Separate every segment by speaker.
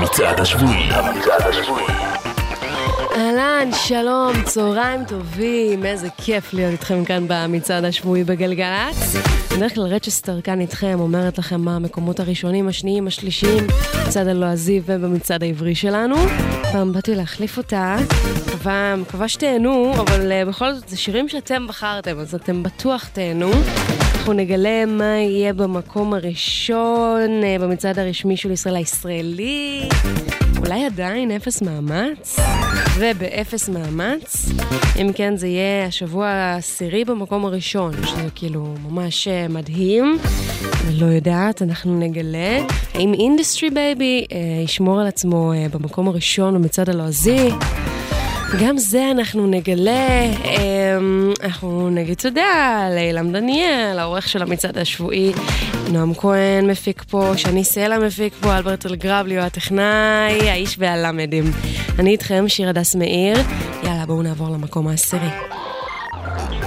Speaker 1: המצעד השבועי.
Speaker 2: אהלן, שלום, צהריים טובים, איזה כיף להיות איתכם כאן במצעד השבועי בגלגלצ. בדרך כלל רצ'סטר כאן איתכם, אומרת לכם מה המקומות הראשונים, השניים, השלישיים, בצד הלועזי ובמצעד העברי שלנו. פעם באתי להחליף אותה, מקווה, שתהנו, אבל uh, בכל זאת זה שירים שאתם בחרתם, אז אתם בטוח תהנו. אנחנו נגלה מה יהיה במקום הראשון uh, במצעד הרשמי של ישראל הישראלי. אולי עדיין אפס מאמץ? ובאפס מאמץ? אם כן, זה יהיה השבוע העשירי במקום הראשון, שזה כאילו ממש אה, מדהים. אני לא יודעת, אנחנו נגלה. האם Industry Baby אה, ישמור על עצמו אה, במקום הראשון במצעד הלועזי? גם זה אנחנו נגלה, אמ, אנחנו נגיד תודה לאילם דניאל, העורך של המצעד השבועי, נועם כהן מפיק פה, שני סלע מפיק פה, אלברט אלגרבלי הוא הטכנאי, האיש והלמדים. אני איתכם, שיר הדס מאיר, יאללה בואו נעבור למקום העשירי.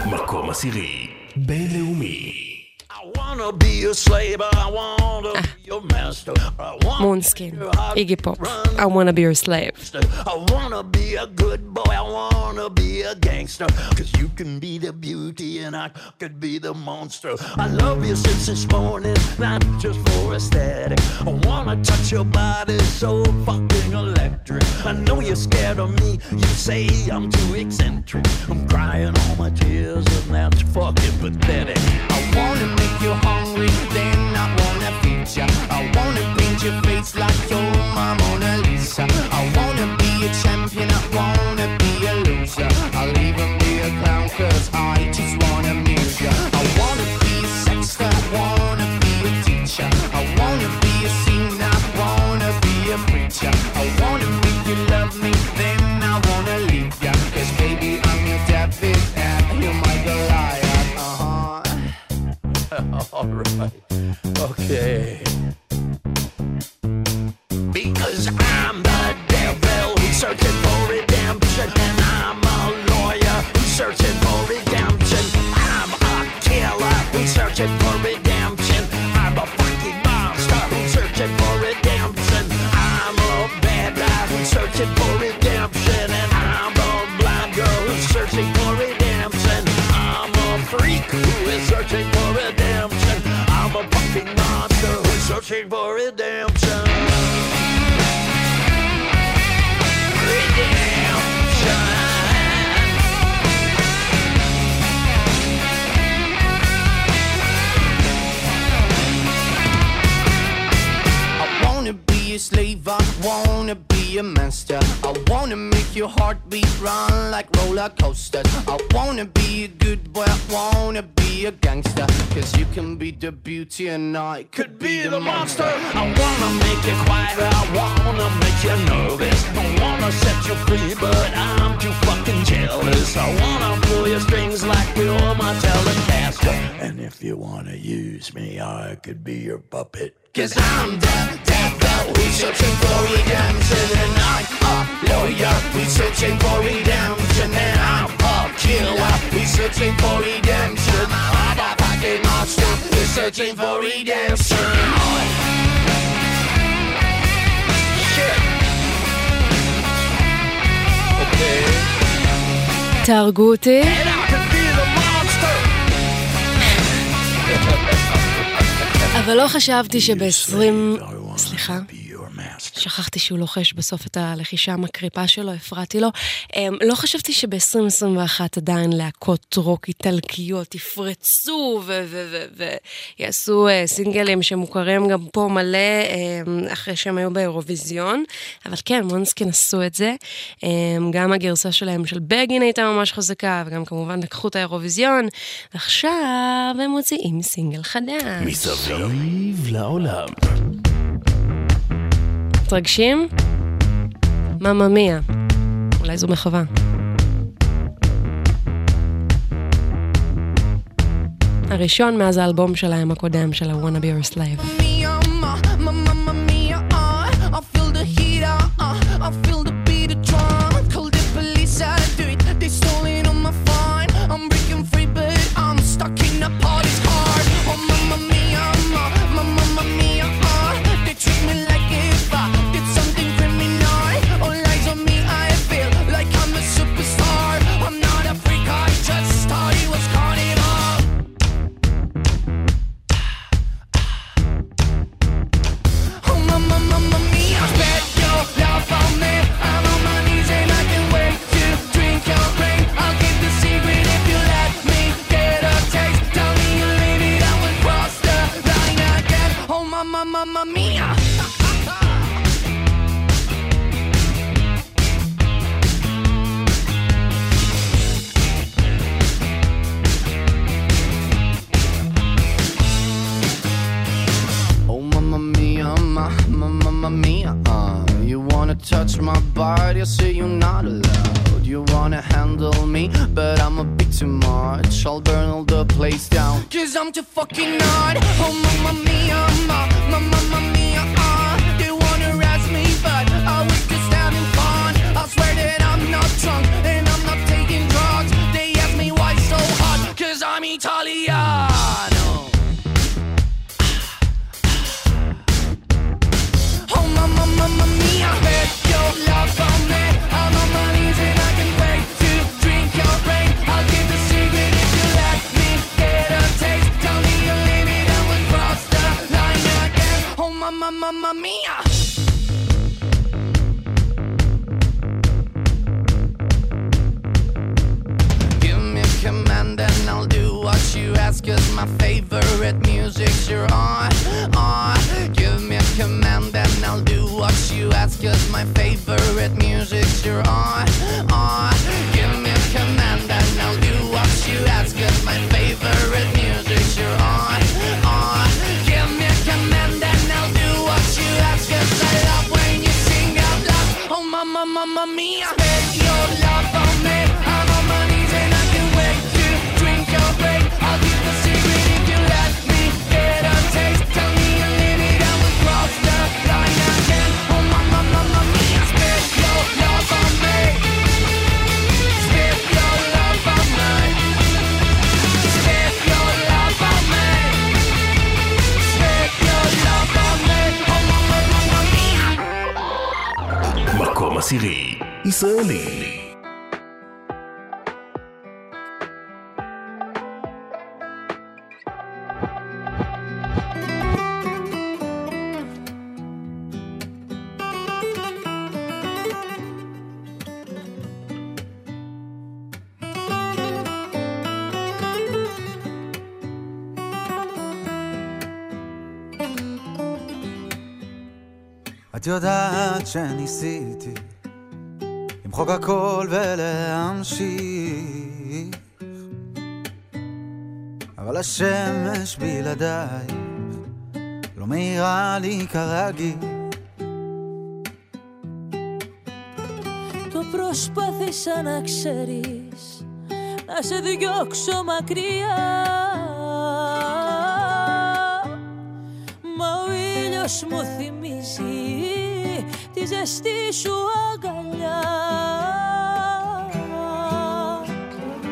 Speaker 1: מקום עשירי. בינלאומי.
Speaker 3: wanna be a slave, I wanna. I wanna
Speaker 2: Månskin, Iggy
Speaker 3: Pop,
Speaker 2: I wanna be your slave.
Speaker 3: I wanna be a good boy, I wanna be a gangster. Cause you can be the beauty and I could be the monster. I love you since this morning, not just for aesthetic. I wanna touch your body so fucking electric. I know you're scared of me, you say I'm too eccentric. I'm crying all my tears and that's fucking pathetic. I wanna make you hungry, then I wanna I wanna paint your face like you're my Mona Lisa. I wanna be a champion, I wanna be a loser. I'll even be a clown, cause I just wanna amuse ya. I wanna be a sexter, All right. Okay. Because I'm the devil, who searches. Searching for redemption. Slave, I wanna be a master. I wanna make your heartbeat run like roller coasters. I wanna be a good boy, I wanna be a gangster. Cause you can be the beauty and I could be the monster. I wanna make you quiet, I wanna make you nervous. I wanna set you free, but And if you wanna use me, I could be your puppet. Cause I'm the devil who's searching for redemption And I'm a lawyer who's searching for redemption And I'm a killer who's searching for redemption I'm a fucking monster who's searching for redemption Shit Okay
Speaker 2: תהרגו אותי. אבל לא חשבתי שב-20...
Speaker 3: I wanna
Speaker 2: סליחה?
Speaker 3: Master
Speaker 2: שכחתי שהוא לוחש בסוף את הלחישה המקריפה שלו, הפרעתי לו. אמ, לא חשבתי שב-2021 עדיין להקות רוק איטלקיות יפרצו ויעשו אה, סינגלים שמוכרים גם פה מלא אמ, אחרי שהם היו באירוויזיון. אבל כן, מונסקין עשו את זה. אמ, גם הגרסה שלהם של בגין הייתה ממש חזקה, וגם כמובן לקחו את האירוויזיון. ועכשיו הם מוציאים סינגל חדש.
Speaker 1: מסביב לעולם.
Speaker 2: מתרגשים? ממא מיה. אולי זו מחווה. הראשון מאז האלבום שלהם הקודם, של ה-Wanna Be Your Slave.
Speaker 4: uh, I feel the uh, uh, I feel the Mamma Mia! Oh, Mamma Mia, ma, Mamma Mia, uh, you wanna touch my body, I say you're not allowed. You wanna handle me, but I'm a bit too much. I'll burn all the place down. Cause I'm too fucking hard. Oh, mamma mia, ma, ma, mamma mia, ah. They wanna arrest me, but I was just having fun. I swear that I'm not drunk mamma mia.
Speaker 1: מקום עשירי. ישראלי.
Speaker 5: את יודעת שניסיתי למחוק הכל ולהמשיך אבל השמש בלעדייך לא מאירה לי כרגיל
Speaker 6: Το προσπάθησα να ξέρεις Να σε διώξω μακριά Μα ο ήλιος μου θυμίζει Τη ζεστή σου αγκαλιά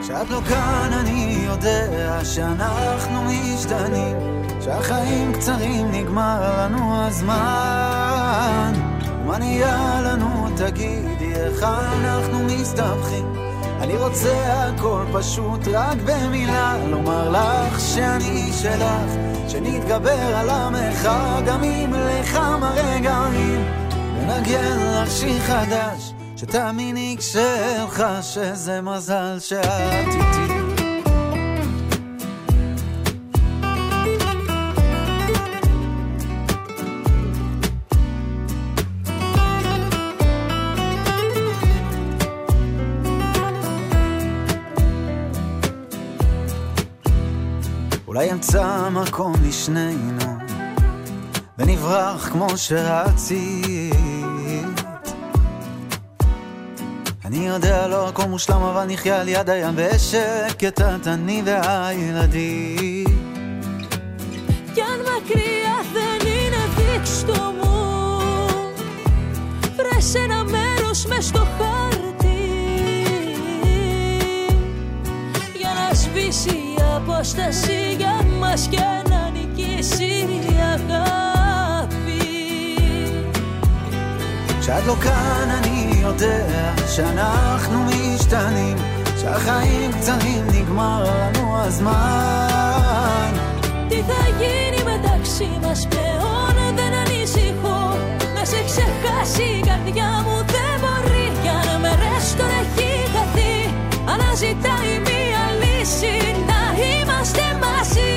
Speaker 5: כשאת לא כאן אני יודע שאנחנו משתנים שהחיים קצרים נגמר לנו הזמן. מה נהיה לנו תגידי איך אנחנו מסתבכים? אני רוצה הכל פשוט רק במילה לומר לך שאני שלך שנתגבר על המרחק גם אם לכמה רגעים ונגן לך שיר חדש שתאמיני כשלך שזה מזל שאת איתי. אולי אמצא מקום לשנינו ונברח כמו שרצית אני יודע לא הכל מושלם אבל נחיה על יד הים בשקט את אני והילדים
Speaker 6: Κι αν μακριά δεν είναι δείξτο μου Βρες ένα μέρος μες στο χάρτη Για να σβήσει η απόσταση για μας
Speaker 5: כשאת לא כאן אני יודע שאנחנו משתנים שהחיים קצרים נגמר לנו הזמן
Speaker 6: Τι θα γίνει μεταξύ μας πλέον δεν ανησυχώ Να σε ξεχάσει η καρδιά μου δεν μπορεί Για να με ρέστον έχει χαθεί Αναζητάει μία λύση να είμαστε μαζί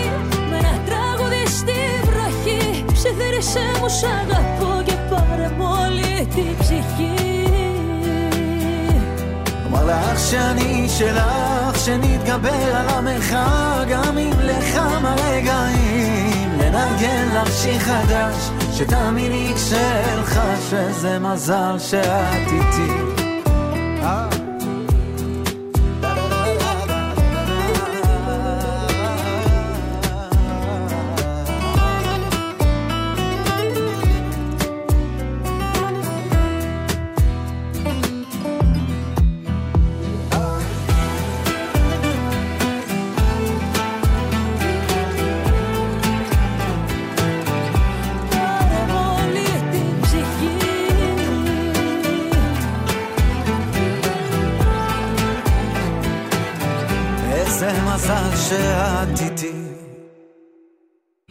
Speaker 6: Με ένα τραγούδι στη βροχή Ψιθύρισε μου σ' αγαπώ και πάρε μου όλη την ψυχή
Speaker 5: אומר לך שאני שלך, שנתגבר על המרחק גם אם לכמה רגעים לנגן לך שיר חדש, שתאמיני כשאין לך שזה מזל שאת איתי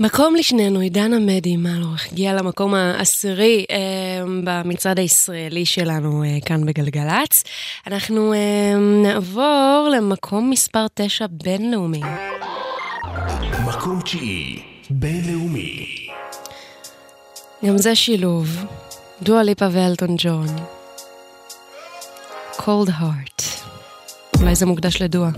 Speaker 7: מקום לשנינו, עידן עמדי מלוך, הגיע למקום העשירי אה, במצעד הישראלי שלנו אה, כאן בגלגלצ. אנחנו אה, נעבור למקום מספר 9 בינלאומי.
Speaker 1: מקום תשיעי, בינלאומי.
Speaker 7: גם זה שילוב, דואה ליפה ואלטון ג'ון. Cold Heart. אולי זה מוקדש לדואה.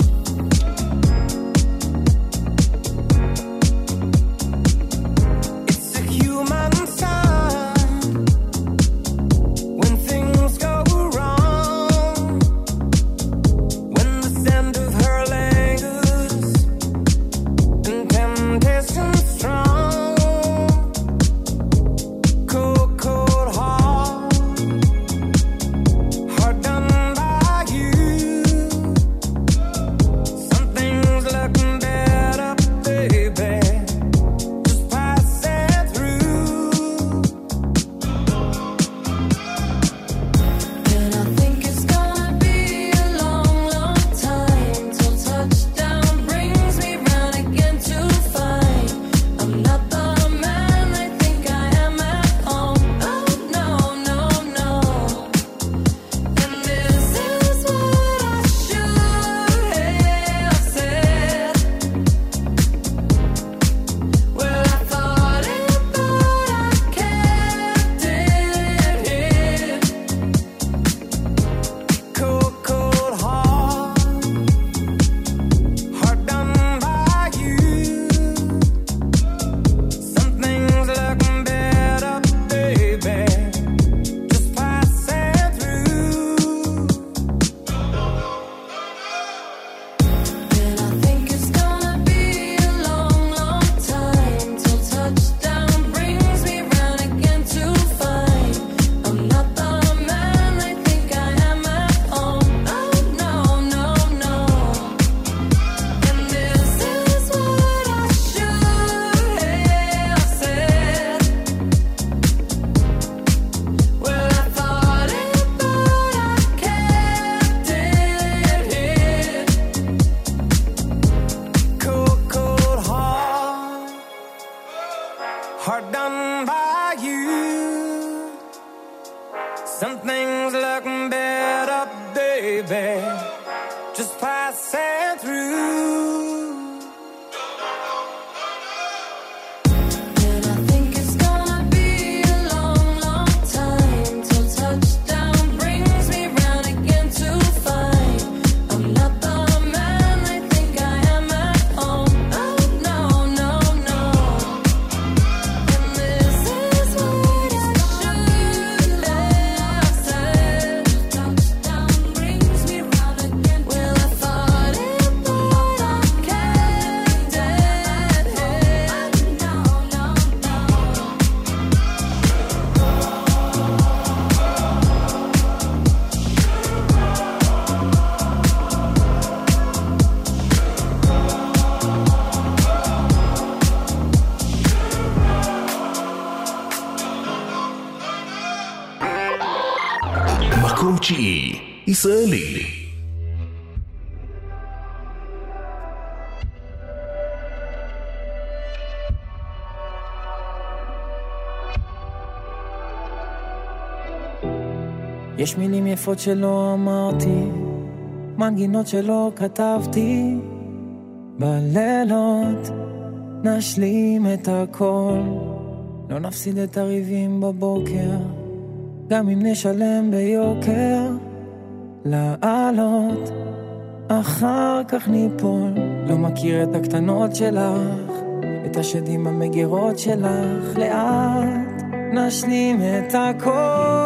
Speaker 8: מילים יפות שלא אמרתי, מנגינות שלא כתבתי, בלילות נשלים את הכל, לא נפסיד את הריבים בבוקר, גם אם נשלם ביוקר. לעלות, אחר כך ניפול. לא מכיר את הקטנות שלך, את השדים המגירות שלך, לאט, נשלים את הכל.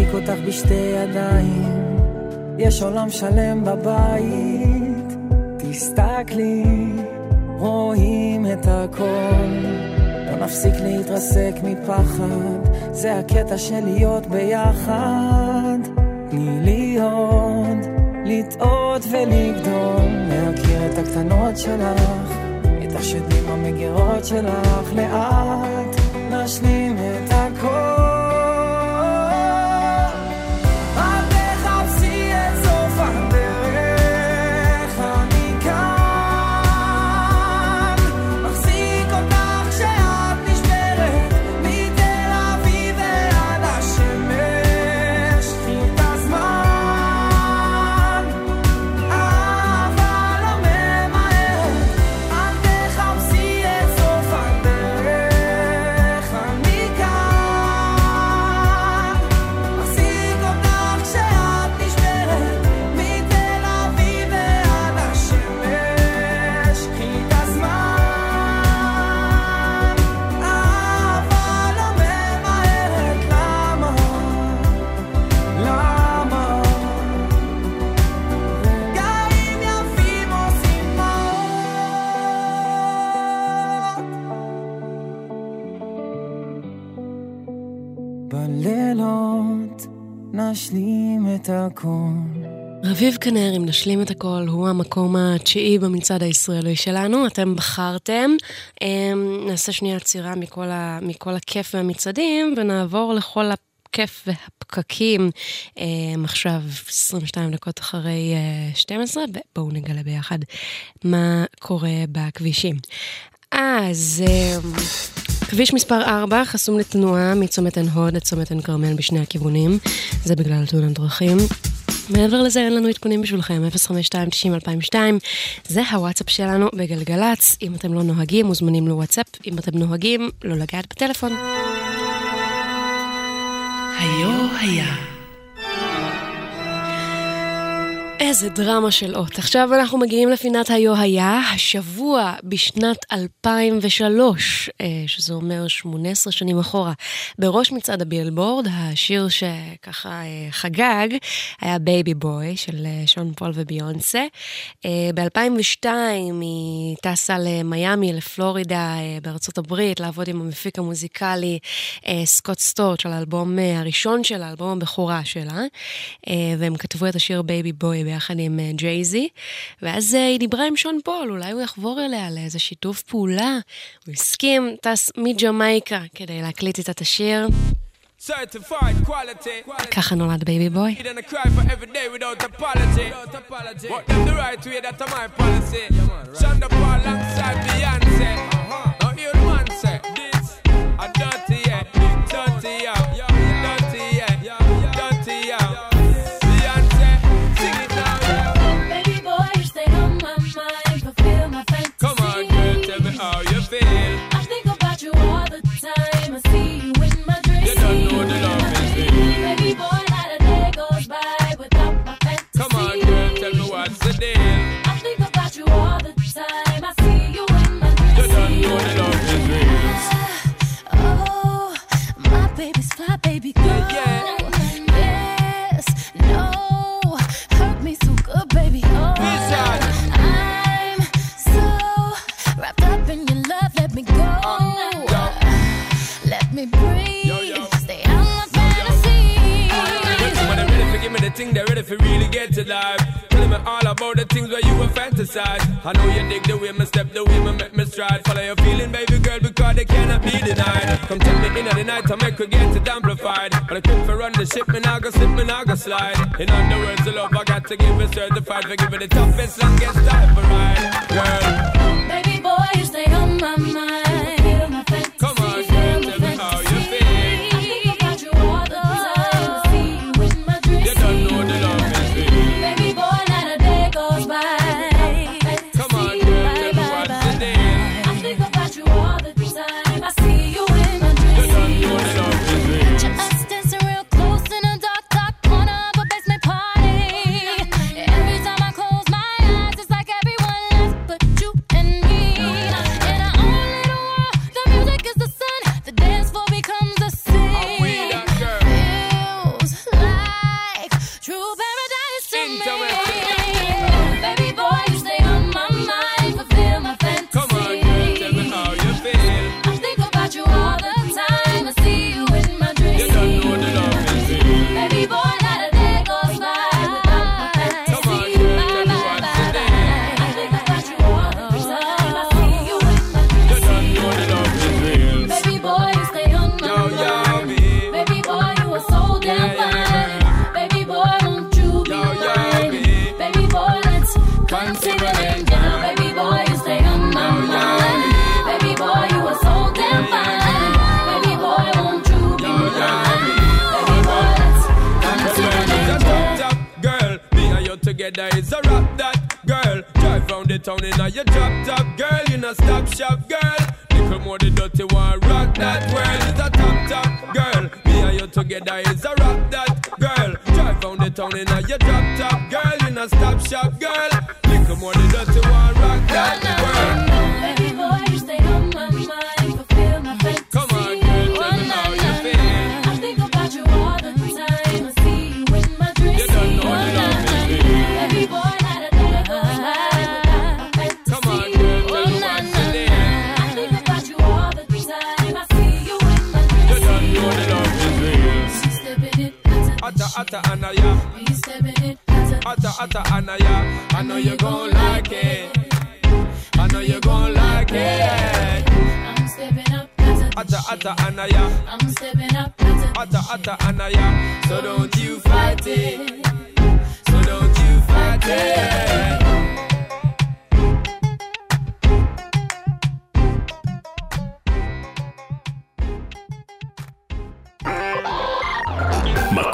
Speaker 8: מחזיק אותך בשתי ידיים, יש עולם שלם בבית. תסתכלי, רואים את הכל. לא נפסיק להתרסק מפחד, זה הקטע של להיות ביחד. תני לי עוד, לטעות ולגדול, להכיר את הקטנות שלך, את השדים המגירות שלך, לאט נשלים הכל.
Speaker 2: רביב כנר, אם נשלים את הכל, הוא המקום התשיעי במצעד הישראלי שלנו, אתם בחרתם. אמ, נעשה שנייה עצירה מכל, ה, מכל הכיף והמצעדים, ונעבור לכל הכיף והפקקים. אמ, עכשיו 22 דקות אחרי אה, 12, ובואו נגלה ביחד מה קורה בכבישים. אז... כביש מספר 4 חסום לתנועה מצומת עין הוד לצומת עין כרמל בשני הכיוונים, זה בגלל תאונת דרכים. מעבר לזה אין לנו עדכונים בשבילכם, 052-90-2002, זה הוואטסאפ שלנו בגלגלצ. אם אתם לא נוהגים, מוזמנים לוואטסאפ. אם אתם נוהגים, לא לגעת בטלפון.
Speaker 1: היו היה.
Speaker 2: איזה דרמה של אות. עכשיו אנחנו מגיעים לפינת היו היה, השבוע בשנת 2003, אה, שזה אומר 18 שנים אחורה, בראש מצעד הבילבורד, השיר שככה אה, חגג היה Baby Boy של אה, שון פול וביונסה. ב-2002 היא טסה למיאמי, לפלורידה, בארצות הברית, לעבוד עם המפיק המוזיקלי סקוט סטורץ' של האלבום הראשון שלה, האלבום הבכורה שלה, והם כתבו את השיר Baby Boy ביחד עם אה, ג'ייזי, ואז אה, היא דיברה עם שון פול, אולי הוא יחבור אליה לאיזה שיתוף פעולה. הוא הסכים, טס מג'מייקה כדי להקליט איתה את השיר. ככה נולד
Speaker 6: Baby Boy. What the right way, that's my policy. Sean da Paul alongside Beyonce. Now slide. In other words, the love I got to give is certified for giving the toughest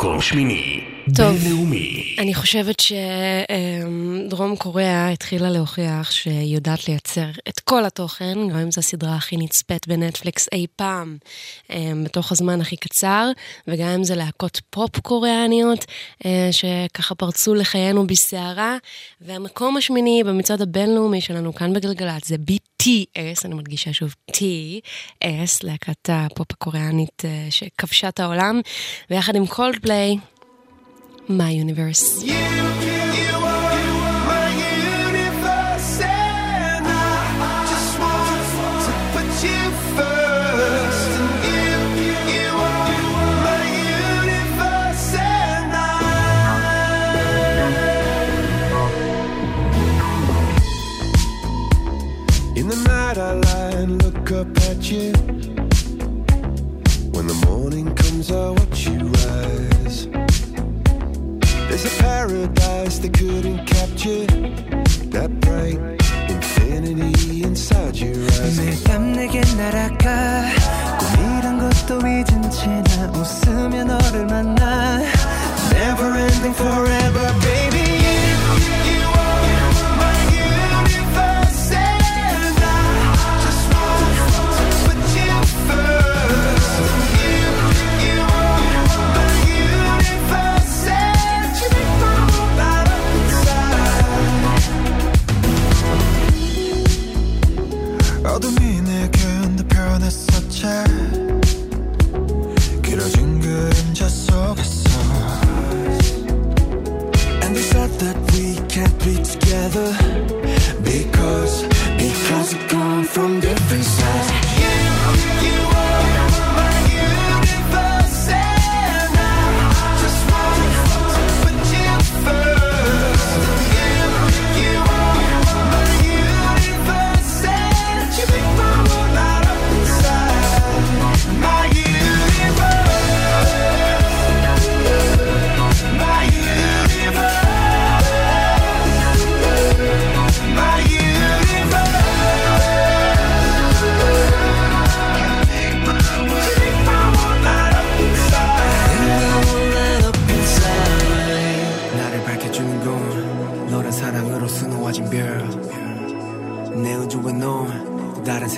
Speaker 1: מקום שמיני, בינלאומי.
Speaker 2: טוב, אני חושבת ש... אה, דרום קוריאה התחילה להוכיח שהיא יודעת לייצר את כל התוכן, גם אם זו הסדרה הכי נצפית בנטפליקס אי פעם, אה, בתוך הזמן הכי קצר, וגם אם זה להקות פופ קוריאניות, אה, שככה פרצו לחיינו בסערה. והמקום השמיני במצעד הבינלאומי שלנו כאן בגלגלצ זה BTS, אני מדגישה שוב BTS, להקת הפופ הקוריאנית אה, שכבשה את העולם, ויחד עם קולדפליי, My Universe.
Speaker 9: You, you, you. When the morning comes, I watch you rise. There's a paradise they couldn't capture. That bright infinity inside your eyes. Never ending forever, baby. together. Because because we come from different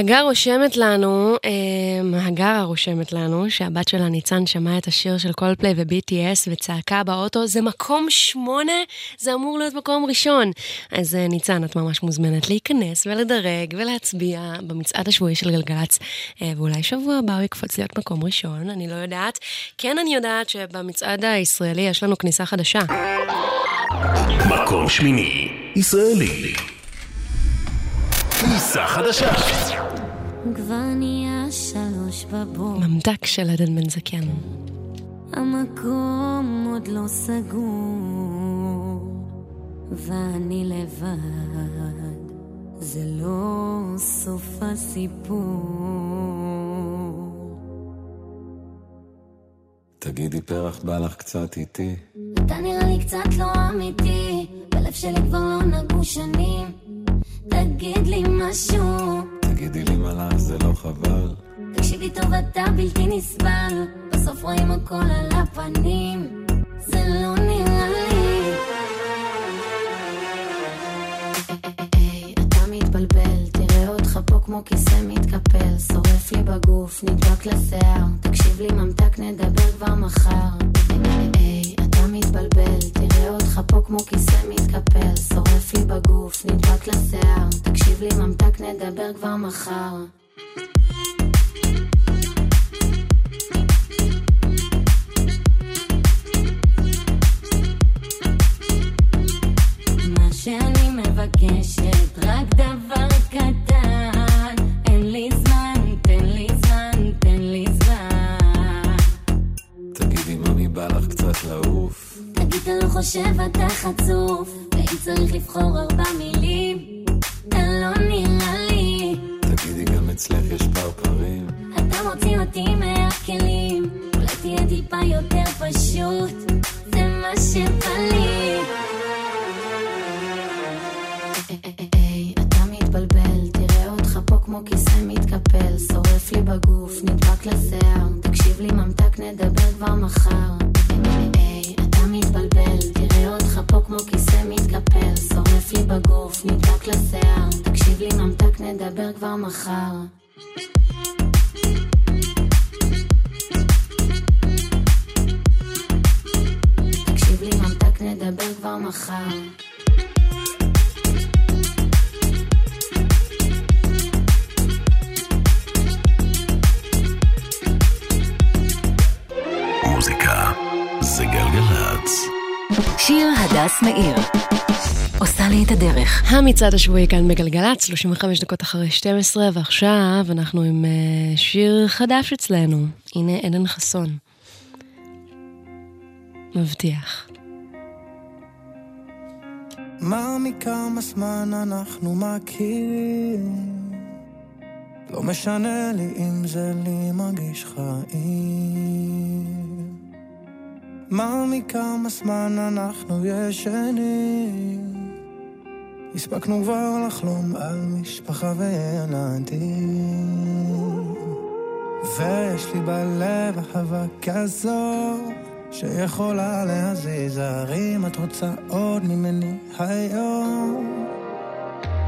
Speaker 2: הגר רושמת לנו, אה, הגרה רושמת לנו, שהבת שלה ניצן שמעה את השיר של קולפליי ו-BTS וצעקה באוטו, זה מקום שמונה, זה אמור להיות מקום ראשון. אז אה, ניצן, את ממש מוזמנת להיכנס ולדרג ולהצביע במצעד השבועי של גלגלצ, אה, ואולי שבוע הבא הוא יקפוץ להיות מקום ראשון, אני לא יודעת. כן אני יודעת שבמצעד הישראלי יש לנו כניסה חדשה.
Speaker 1: מקום שמיני, ישראלי. כניסה חדשה.
Speaker 10: כבר נהיה שלוש בבוקר,
Speaker 2: ממתק של עדן בן זקן.
Speaker 10: המקום עוד לא סגור, ואני לבד, זה לא סוף הסיפור.
Speaker 11: תגידי פרח בא לך קצת איתי
Speaker 10: אתה נראה לי קצת לא אמיתי, בלב שלי כבר לא נגעו שנים. תגיד לי משהו,
Speaker 11: תגידי לי מה לך זה לא חבל
Speaker 10: תקשיבי טוב אתה בלתי נסבל, בסוף רואים הכל על הפנים, זה לא נראה לי. היי, אתה מתבלבל, תראה אותך פה כמו כיסא מתקפל, שורף לי בגוף, נדבק לשיער, תקשיב לי ממתק נדבר כבר מחר. היי, אתה מתבלבל, תראה אותך פה כמו כיסא מתקפל, שורף לי בגוף, נדבק לשיער, תקשיב לי ממתק נדבר כבר מחר. מה שאני מבקשת, רק דבר קטן. אין לי זמן,
Speaker 11: קצת לעוף
Speaker 10: תגיד, אתה לא חושב אתה חצוף, ואם צריך לבחור ארבע מילים, אתה לא נראה לי.
Speaker 11: תגידי גם אצלך יש פרפרים
Speaker 10: אתה מוציא אותי מהכלים, אולי תהיה טיפה יותר פשוט, זה מה שבא לי. כמו כיסא מתקפל, שורף לי בגוף, נדבק לשיער, תקשיב לי ממתק נדבר כבר מחר. היי, אתה מתבלבל, תראה אותך פה כמו כיסא מתקפל, שורף לי בגוף, נדבק לשיער, תקשיב לי ממתק נדבר כבר מחר. תקשיב לי ממתק נדבר כבר מחר.
Speaker 1: מוזיקה זה גלגלצ.
Speaker 12: שיר הדס מאיר עושה לי את הדרך.
Speaker 2: המצעד השבועי כאן בגלגלצ, 35 דקות אחרי 12, ועכשיו אנחנו עם אה, שיר חדש אצלנו. הנה עדן חסון. מבטיח.
Speaker 13: מה מכמה זמן אנחנו מכירים לא משנה לי אם זה לי מרגיש חיים מה מכמה זמן אנחנו ישנים. הספקנו כבר לחלום על משפחה וילדים ויש לי בלב אהבה כזו שיכולה להזיז הרים. את רוצה עוד ממני היום?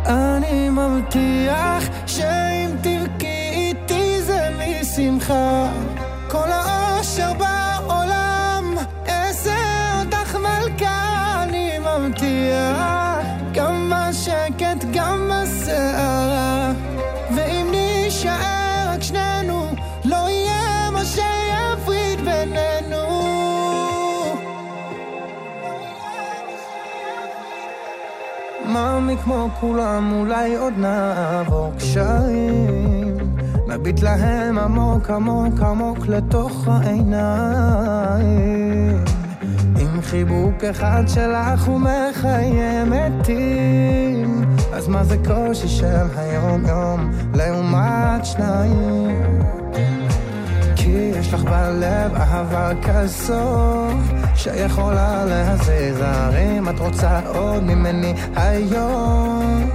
Speaker 13: אני מבטיח שאם תבכי איתי זה משמחה. כל האושר בעולם מאמי כמו כולם, אולי עוד נעבור קשיים. נביט להם עמוק עמוק עמוק לתוך העיניים. עם חיבוק אחד שלך ומחיי מתים. אז מה זה קושי של היום יום לעומת שניים? כי יש לך בלב אהבה כזו שיכולה להזיז הרים את רוצה עוד ממני היום.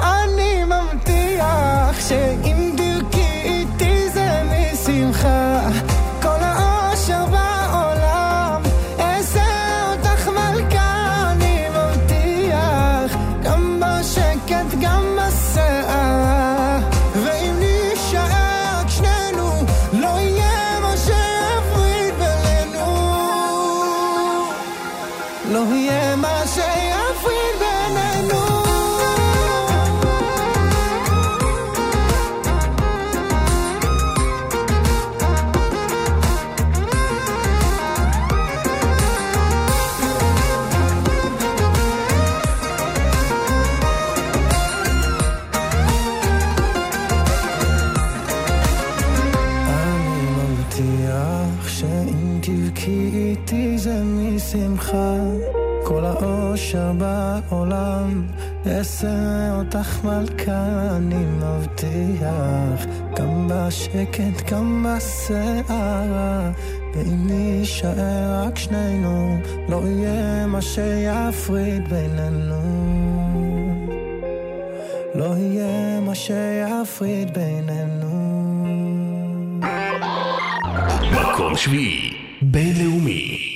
Speaker 13: אני מבטיח שאם תרקי איתי זה משמחה בעולם אעשה אותך מלכה אני מבטיח. גם בשקט גם בסערה ואם נישאר רק שנינו לא יהיה מה שיפריד בינינו. לא יהיה מה שיפריד בינינו.
Speaker 14: מקום שביעי, בינלאומי.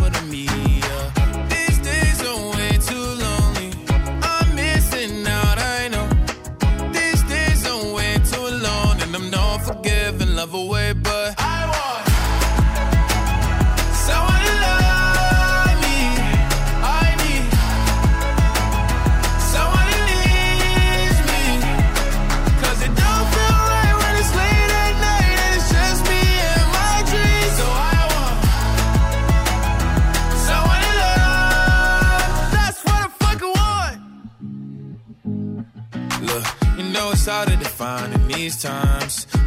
Speaker 15: love away, but I want someone to love me. I need someone who needs me. 'Cause it don't feel right when it's late at night and it's just me and my dreams. So I want someone to love. That's what I fucking want. Look, you know it's hard to define in these times,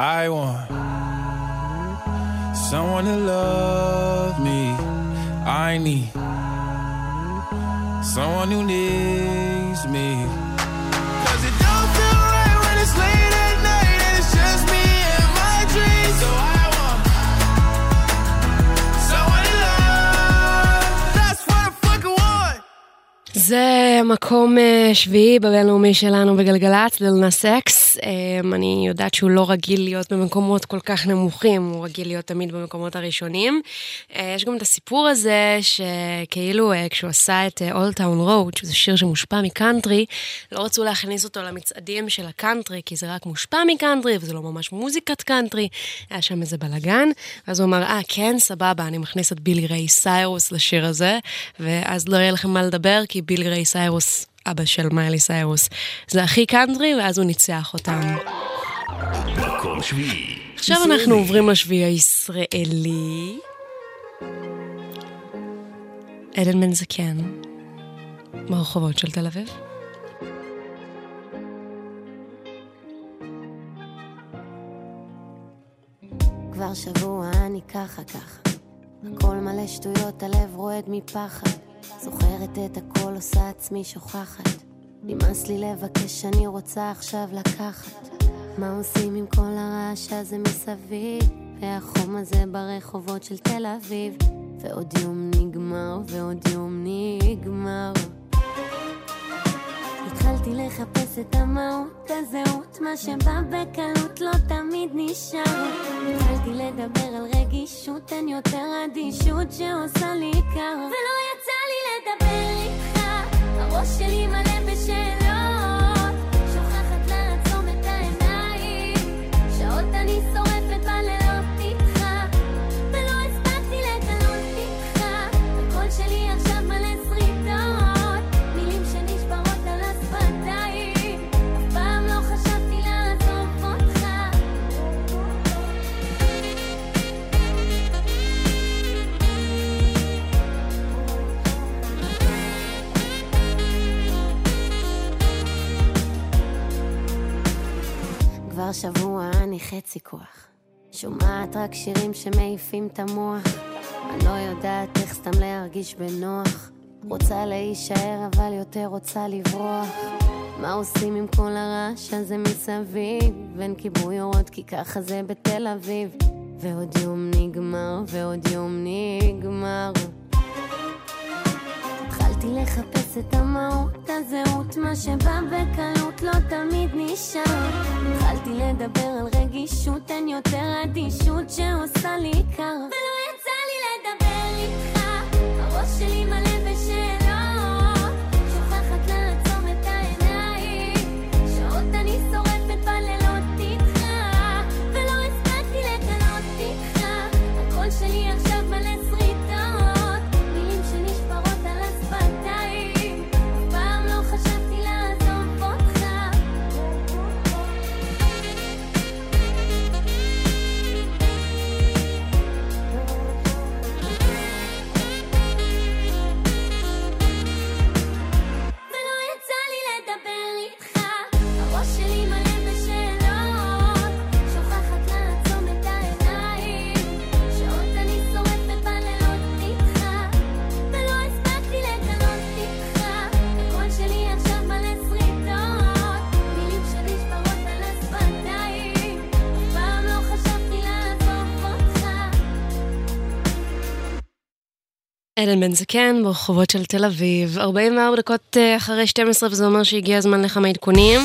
Speaker 15: I want someone to love me. I need someone who needs me.
Speaker 2: זה מקום אה, שביעי בבינלאומי שלנו בגלגלצ, ללנה סקס. אה, אני יודעת שהוא לא רגיל להיות במקומות כל כך נמוכים, הוא רגיל להיות תמיד במקומות הראשונים. אה, יש גם את הסיפור הזה שכאילו כשהוא עשה את Old Town Road, שזה שיר שמושפע מקאנטרי, לא רצו להכניס אותו למצעדים של הקאנטרי, כי זה רק מושפע מקאנטרי וזה לא ממש מוזיקת קאנטרי, היה שם איזה בלאגן, ואז הוא אמר, אה, כן, סבבה, אני מכניס את בילי ריי סיירוס לשיר הזה, ואז לא יהיה לכם מה לדבר, כי בילי ריי סיירוס, אבא של מיילי סיירוס, זה הכי קאנטרי, ואז הוא ניצח אותם.
Speaker 14: מקום שביעי.
Speaker 2: עכשיו
Speaker 14: ישראלי.
Speaker 2: אנחנו עוברים לשביעי הישראלי. עדן בן זקן, ברחובות של תל אביב.
Speaker 6: כבר שבוע אני ככה ככה הכל מלא שטויות, הלב רועד מפחד זוכרת את הכל, עושה עצמי שוכחת נמאס לי לבקש, אני רוצה עכשיו לקחת מה עושים עם כל הרעש הזה מסביב? והחום הזה ברחובות של תל אביב ועוד יום נגמר, ועוד יום נגמר התחלתי לחפש את המהות, הזהות, מה שבא בקלות לא תמיד נשאר. התחלתי לדבר על רגישות, אין יותר אדישות שעושה לי קר. ולא הראש שלי מלא בשאלות. כבר שבוע אני חצי כוח. שומעת רק שירים שמעיפים את המוח. אני לא יודעת איך סתם להרגיש בנוח. רוצה להישאר אבל יותר רוצה לברוח. מה עושים עם כל הרעש הזה מסביב? אין כיבוי אורות כי ככה זה בתל אביב. ועוד יום נגמר, ועוד יום נגמר. התחלתי לחפש את המהות, הזהות, מה שבא בקלות לא תמיד נשאר. התחלתי לדבר על רגישות, אין יותר אדישות שעושה לי קר. ולא יצא לי לדבר איתך, הראש שלי מלא בשאלות.
Speaker 2: עדן בן זקן ברחובות של תל אביב, 44 דקות אה, אחרי 12 וזה אומר שהגיע הזמן לכמה עדכונים.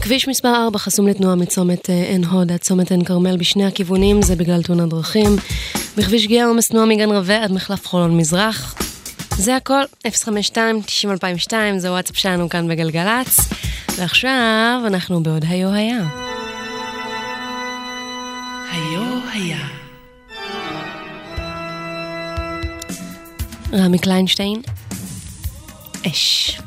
Speaker 2: כביש מספר 4 חסום לתנועה מצומת אה, עין הוד עד צומת עין כרמל בשני הכיוונים, זה בגלל תאונת דרכים. בכביש גאה עומס תנועה מגן רווה עד מחלף חולון מזרח. זה הכל, 052-90-2002, זה וואטסאפ שלנו כאן בגלגלצ. ועכשיו אנחנו בעוד היו היה.
Speaker 7: היו היה.
Speaker 2: רמי קליינשטיין, אש.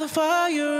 Speaker 7: the fire.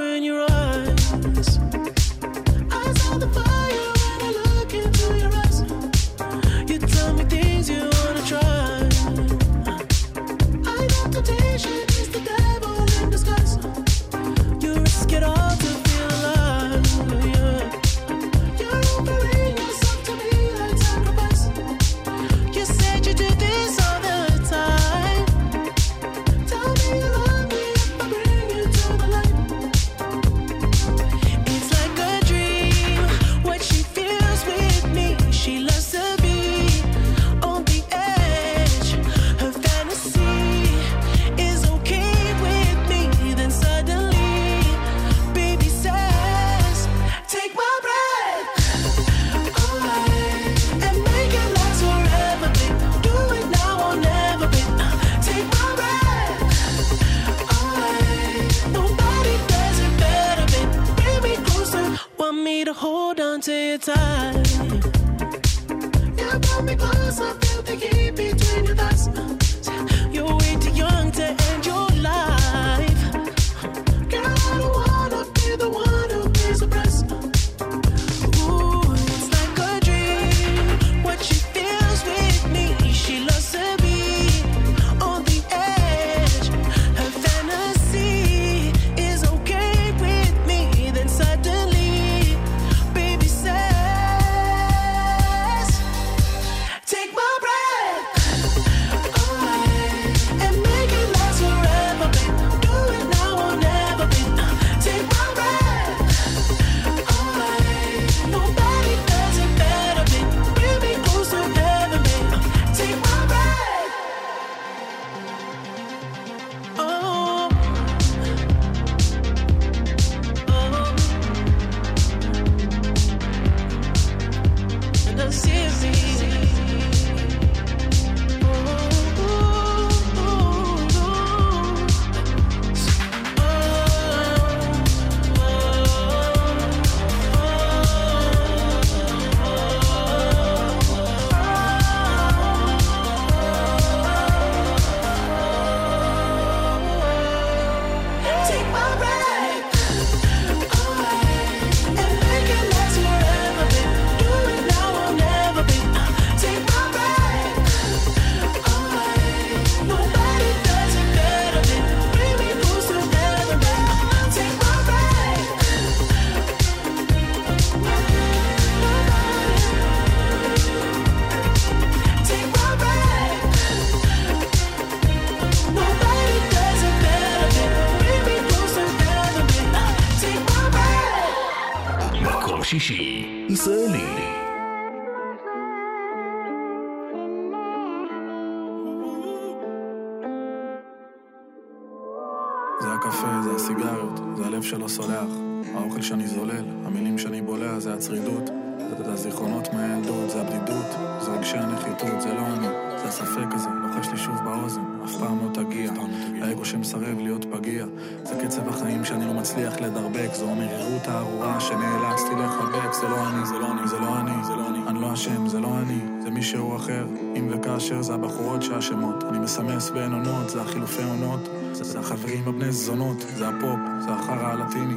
Speaker 16: זונות, זה הפופ, זה החרא הלטיני,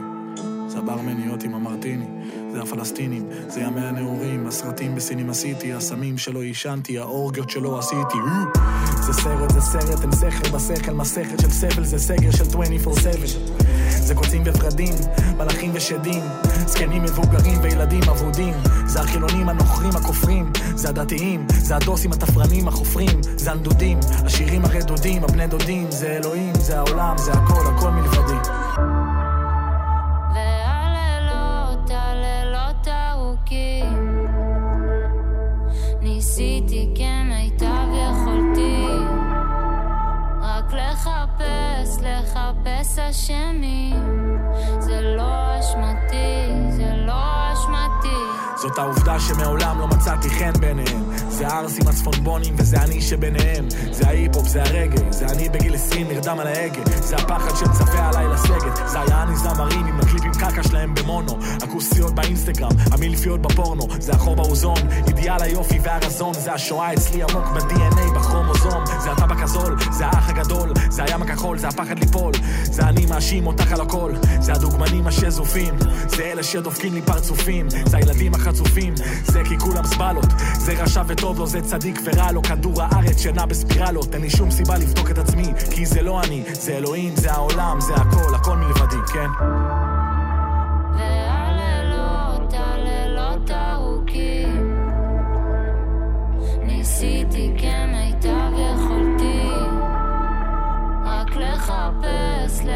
Speaker 16: זה הברמניות עם המרטיני. זה הפלסטינים, זה ימי הנעורים, הסרטים בסינימה סיטי, הסמים שלא עישנתי, האורגיות שלא עשיתי. זה סרט, זה סרט, אין סכר בשכל, מסכת של סבל, זה סגר של 24/7. זה קוצים ורדים, מלאכים ושדים, זקנים מבוגרים וילדים אבודים, זה החילונים הנוכרים הכופרים, זה הדתיים, זה הדוסים התפרנים החופרים, זה הנדודים, השירים הרדודים, הבני דודים, זה אלוהים, זה העולם, זה הכל, הכל מלבדי.
Speaker 17: thank you ניסיתי כן, כמיטב יכולתי רק לחפש, לחפש אשמים. זה לא אשמתי, זה לא...
Speaker 16: אשמתי זאת העובדה שמעולם לא מצאתי חן בעיניהם. זה הערסים הצפונבונים וזה אני שביניהם. זה ההיפ-הופ, זה הרגל, זה אני בגיל 20 נרדם על ההגה. זה הפחד שמצפה עליי לסגת. זה היה אני זמרים עם הקליפים קקה שלהם במונו. הכוסיות באינסטגרם, המילפיות בפורנו. זה החור באוזון, אידיאל היופי והרזון. זה השואה אצלי עמוק ב-DNA, בכרומוזום. זה הטבק הזול, זה האח הגדול. זה הים הכחול, זה הפחד ליפול. זה אני מאשים אותך על הכל. זה הדוגמנים השזופים. זה אלה שדופקים לי פרצופים. זה הילדים החצופים. זה כי כולם זבלות. זה רשע וטוב לו, זה צדיק ורע לו. כדור הארץ שנע בספירלות. אין לי שום סיבה לבדוק את עצמי. כי זה לא אני, זה אלוהים, זה העולם, זה הכל, הכל מלבדי, כן?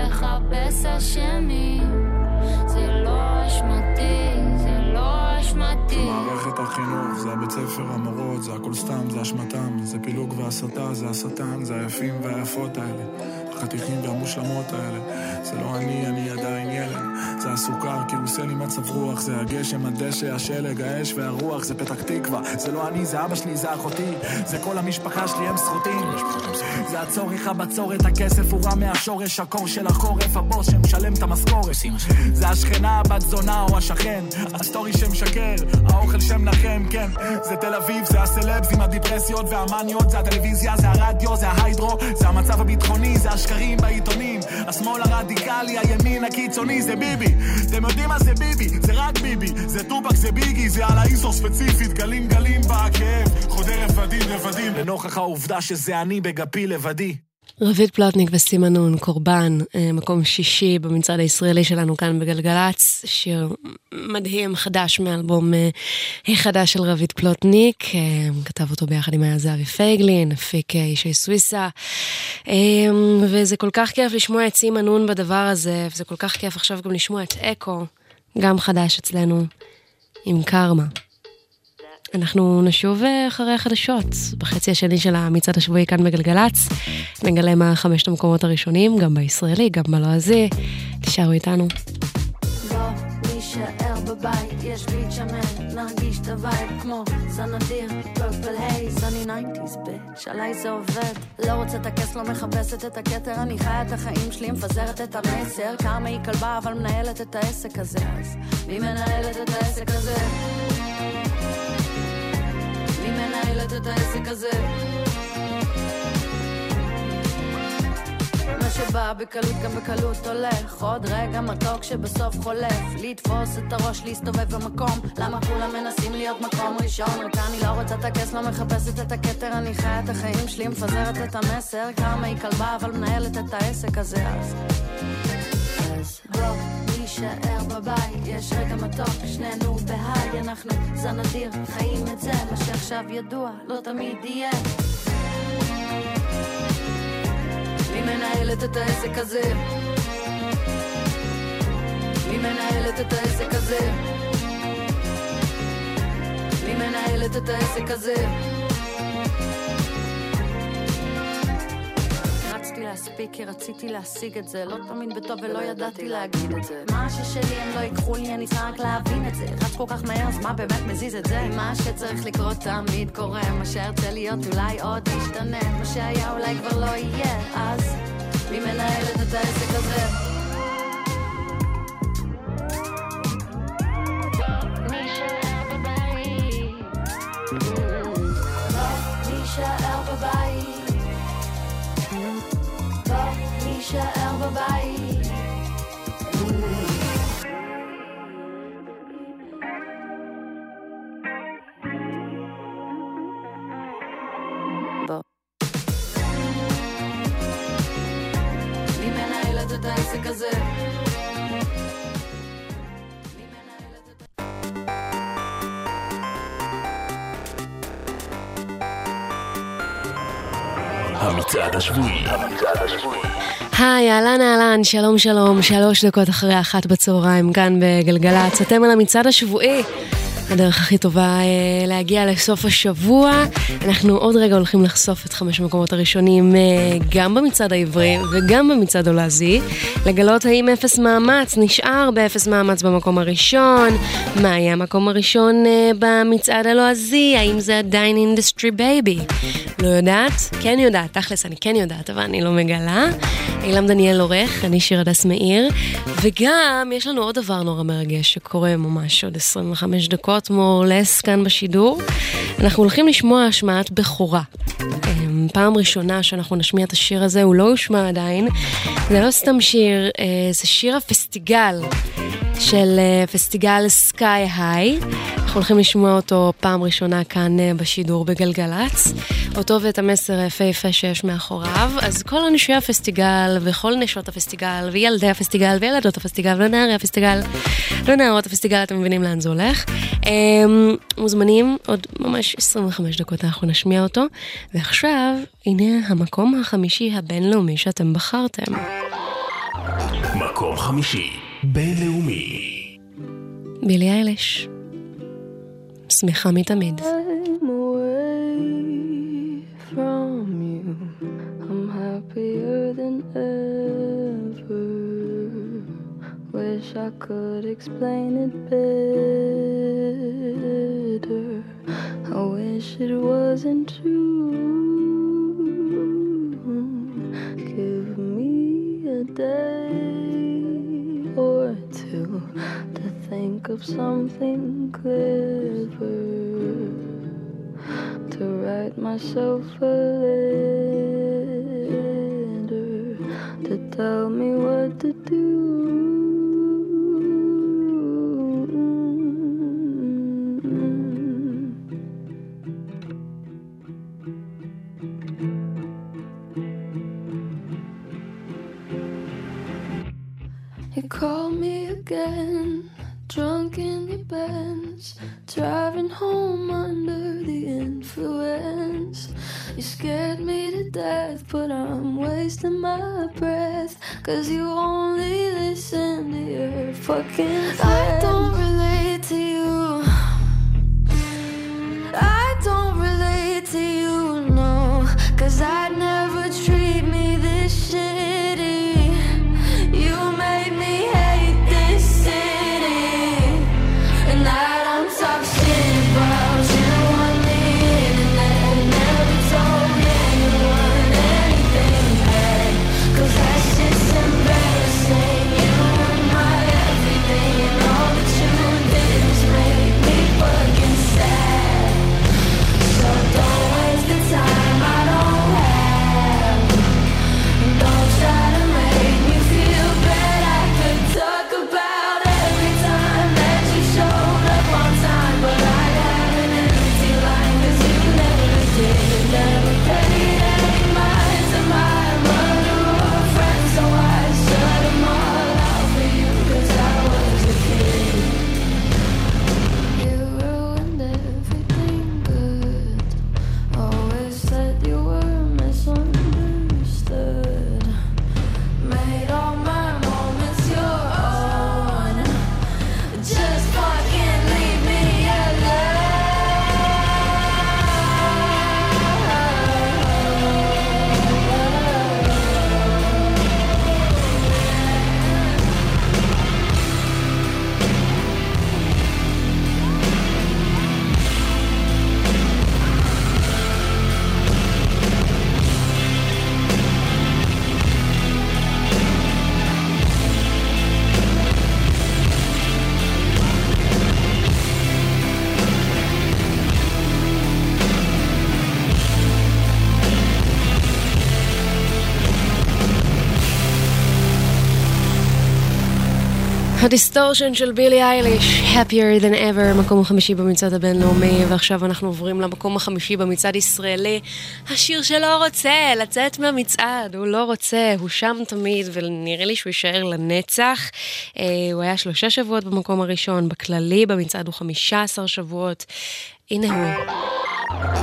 Speaker 17: לחפש אשמים זה לא אשמתי, זה לא אשמתי.
Speaker 16: מערכת החינוך, זה הבית ספר, המורות, זה הכל סתם, זה אשמתם, זה פילוג והסתה, זה השטן, זה היפים והיפות האלה, החתיכים והמושלמות האלה, זה לא אני, אני עדיין ילד, זה הסוכר, כי הוא עושה לי מצב רוח, זה הגשם, הדשא, השלג, האש והרוח, זה פתח תקווה, זה לא אני, זה אבא שלי, זה אחותי, זה כל המשפחה שלי, הם סחוטים, זה הצורך, הבצורת, הכסף הוא רע מהשורש, הקור של החורף, הבוס שמשלם את המשכורת, זה השכנה, הבת זונה או השכן, הסטורי שמשקר, האוכל שמנחם, כן, זה תל אביב, זה הסלבס עם הדיפרסיות והמאניות, זה הטלוויזיה, זה הרדיו, זה ה hydro, זה המצב הביטחוני, זה השקרים בעיתונים, השמאל הרדיקלי, הימין הקיצוני, זה ביבי, אתם יודעים מה זה ביבי, זה רק ביבי, זה טופאק, זה ביגי, זה על האיסו ספציפית, גלים גלים בכאב, חודר רבדים רבדים, לנוכח העובדה שזה אני בגפי לבדי.
Speaker 2: רביד פלוטניק וסימנון, קורבן, אה, מקום שישי במצעד הישראלי שלנו כאן בגלגלצ, שיר מדהים חדש מאלבום אה, החדש של רביד פלוטניק, אה, כתב אותו ביחד עם היה זהבי פייגלין, הפיק אישי סוויסה, וזה כל כך כיף לשמוע את סימנון בדבר הזה, וזה כל כך כיף עכשיו גם לשמוע את אקו, גם חדש אצלנו, עם קרמה. אנחנו נשוב אה, אחרי החדשות, בחצי השני של המצעד השבועי כאן בגלגלצ. נגלה מה חמשת המקומות הראשונים, גם בישראלי, גם בלועזי. תישארו איתנו.
Speaker 17: בוא נישאר בבית, יש ביט שמן, נרגיש את ה vibe כמו זנדיר, purple haze, אני nineties bitch, עליי זה עובד. לא רוצה את הכס, לא מכבסת את הכתר, אני חיה את החיים שלי, מפזרת את המסר. כמה היא כלבה, אבל מנהלת את העסק הזה, אז מי מנהלת את העסק הזה? מנהלת את העסק הזה? מה שבא בקלות גם בקלות הולך. עוד רגע מתוק שבסוף חולף. לתפוס את הראש להסתובב במקום. למה כולם מנסים להיות מקום ראשון? רק אני לא רוצה את הכס לא מחפשת את הכתר. אני חיה את החיים שלי מפזרת את המסר. כמה היא כלבה אבל מנהלת את העסק הזה. אז אז בוא נישאר בבית יש רגע מתוק שנינו בהיי אנחנו זנדיר חיים את זה מה שעכשיו ידוע לא תמיד יהיה מי מנהלת את העסק הזה? מי מנהלת את העסק הזה? מי מנהלת את העסק הזה? להספיק כי רציתי להשיג את זה. לא תמיד בטוב ולא ידעתי להגיד את זה. מה ששלי הם לא ייקחו לי אני רק להבין את זה. רץ כל כך מהר אז מה באמת מזיז את זה? מה שצריך לקרות תמיד קורה. מה שארצה להיות אולי עוד ישתנה מה שהיה אולי כבר לא יהיה. אז מי מנהלת את העסק הזה? בבית בוא מי מנהלת את העסק הזה?
Speaker 14: המצעד השבועי. המצעד השבועי.
Speaker 2: היי, אהלן אהלן, שלום שלום, שלוש דקות אחרי אחת בצהריים, כאן בגלגלצ. אתם על המצעד השבועי. הדרך הכי טובה אה, להגיע לסוף השבוע. אנחנו עוד רגע הולכים לחשוף את חמש המקומות הראשונים אה, גם במצעד העברי וגם במצעד הלועזי. לגלות האם אפס מאמץ נשאר באפס מאמץ במקום הראשון, מה היה המקום הראשון אה, במצעד הלועזי, האם זה עדיין Industry Baby. לא יודעת? כן יודעת, תכלס אני כן יודעת, אבל אני לא מגלה. אילם דניאל עורך, אני שיר הדס מאיר, וגם יש לנו עוד דבר נורא מרגש שקורה ממש עוד 25 דקות, more or less, כאן בשידור. אנחנו הולכים לשמוע השמעת בכורה. אמ, פעם ראשונה שאנחנו נשמיע את השיר הזה, הוא לא הושמע עדיין. זה לא סתם שיר, אה, זה שיר הפסטיגל של אה, פסטיגל סקאי היי. אנחנו הולכים לשמוע אותו פעם ראשונה כאן אה, בשידור בגלגלצ. אותו ואת המסר היפהפה שיש מאחוריו. אז כל אנשי הפסטיגל וכל נשות הפסטיגל וילדי הפסטיגל וילדות הפסטיגל ונערי הפסטיגל ונערות הפסטיגל, אתם מבינים לאן זה הולך. אמ, מוזמנים, עוד ממש 25 דקות אנחנו נשמיע אותו. ועכשיו, הנה המקום החמישי הבינלאומי שאתם בחרתם.
Speaker 1: מקום חמישי, בינלאומי.
Speaker 2: בילי איילש. שמחה מתמיד.
Speaker 18: I'm away from you. I'm happier than ever. Wish I could explain it better. I wish it wasn't true. Give me a day or two to think of something clever to write myself a letter to tell me what to do. You called me again, drunk in your Benz, driving home under the influence. You scared me to death, but I'm wasting my breath. Cause you only listen to your fucking friends. I don't relate to you. I don't relate to you, no. Cause I'd never treat me this shitty.
Speaker 2: הדיסטורשן של בילי אייליש, happier than ever, מקום החמישי במצעד הבינלאומי, ועכשיו אנחנו עוברים למקום החמישי במצעד ישראלי. השיר שלא רוצה לצאת מהמצעד, הוא לא רוצה, הוא שם תמיד, ונראה לי שהוא יישאר לנצח. אה, הוא היה שלושה שבועות במקום הראשון, בכללי במצעד הוא חמישה עשר שבועות. הנה הוא.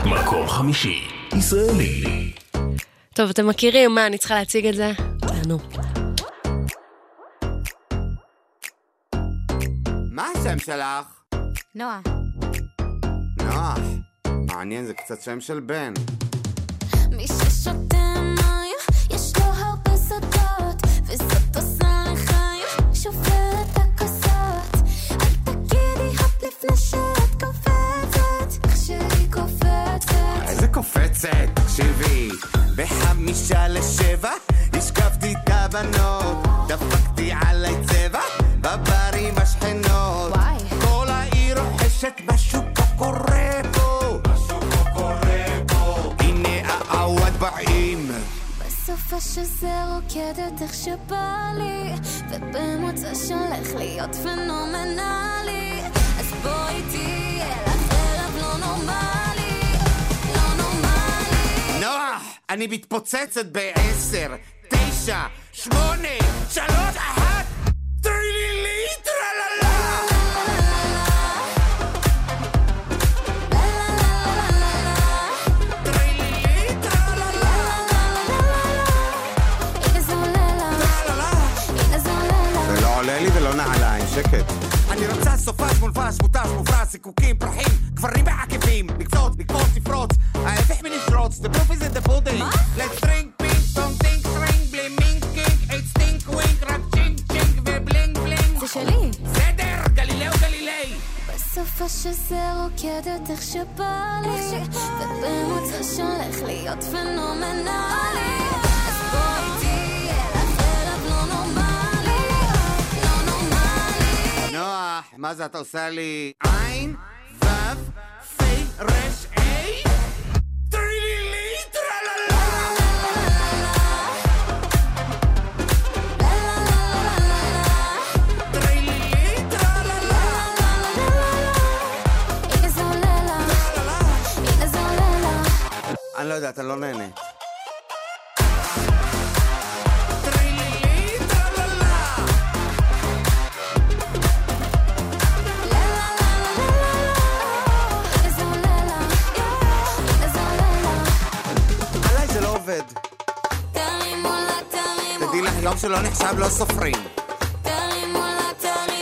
Speaker 1: מקום חמישי, ישראלי.
Speaker 2: טוב, אתם מכירים מה, אני צריכה להציג את זה? תענו.
Speaker 19: מה השם שלך?
Speaker 20: נועה.
Speaker 19: נוח. מעניין, זה קצת שם של בן.
Speaker 14: מי ששותה מים, יש לו הרבה סודות, וזאת עושה לחיים, שופרת את הכוסות. אל תגידי הופ לפני שאת קופצת, איך שהיא קופצת.
Speaker 19: איזה קופצת, תקשיבי. בחמישה לשבע, השקפתי את הבנות, דפקתי עליי צבע, בברים השכנות. כל העיר רוחשת בשוק הקורא פה. הנה העווד באים.
Speaker 14: בסופה שזה רוקדת איך שבא לי, ובמוצא שהולך להיות פנומנלי. אז בואי תהיה לך ערב לא נורמלי, לא נורמלי.
Speaker 19: נוח, אני מתפוצצת בעשר, תשע, שמונה, שלוש, אחת, עולה לי ולא נעליים, שקט. אני רוצה סופש מולבש, מותש, מופרש, זיקוקים, פרחים, גברים בעקבים, לקפוץ, לקפוץ, לפרוץ, ההפך מלשרוץ, the proof is in the pudding. Let's drink pink, don't think, string, בלי מינק, קינק, אייט סטינק, ווינק, רק צ'ינק, צ'ינק ובלינג בלינג.
Speaker 14: זה שלי.
Speaker 19: בסדר, גלילאו גלילי.
Speaker 14: בסופה שזה רוקדת איך שבא לי, ובמוצא שהולך להיות פנומנלי.
Speaker 19: מה זה אתה עושה לי? עין, וו, פי, רש,
Speaker 14: לה.
Speaker 19: אני לא יודעת, אני לא נהנה. לך, יום שלא נחשב לא סופרים.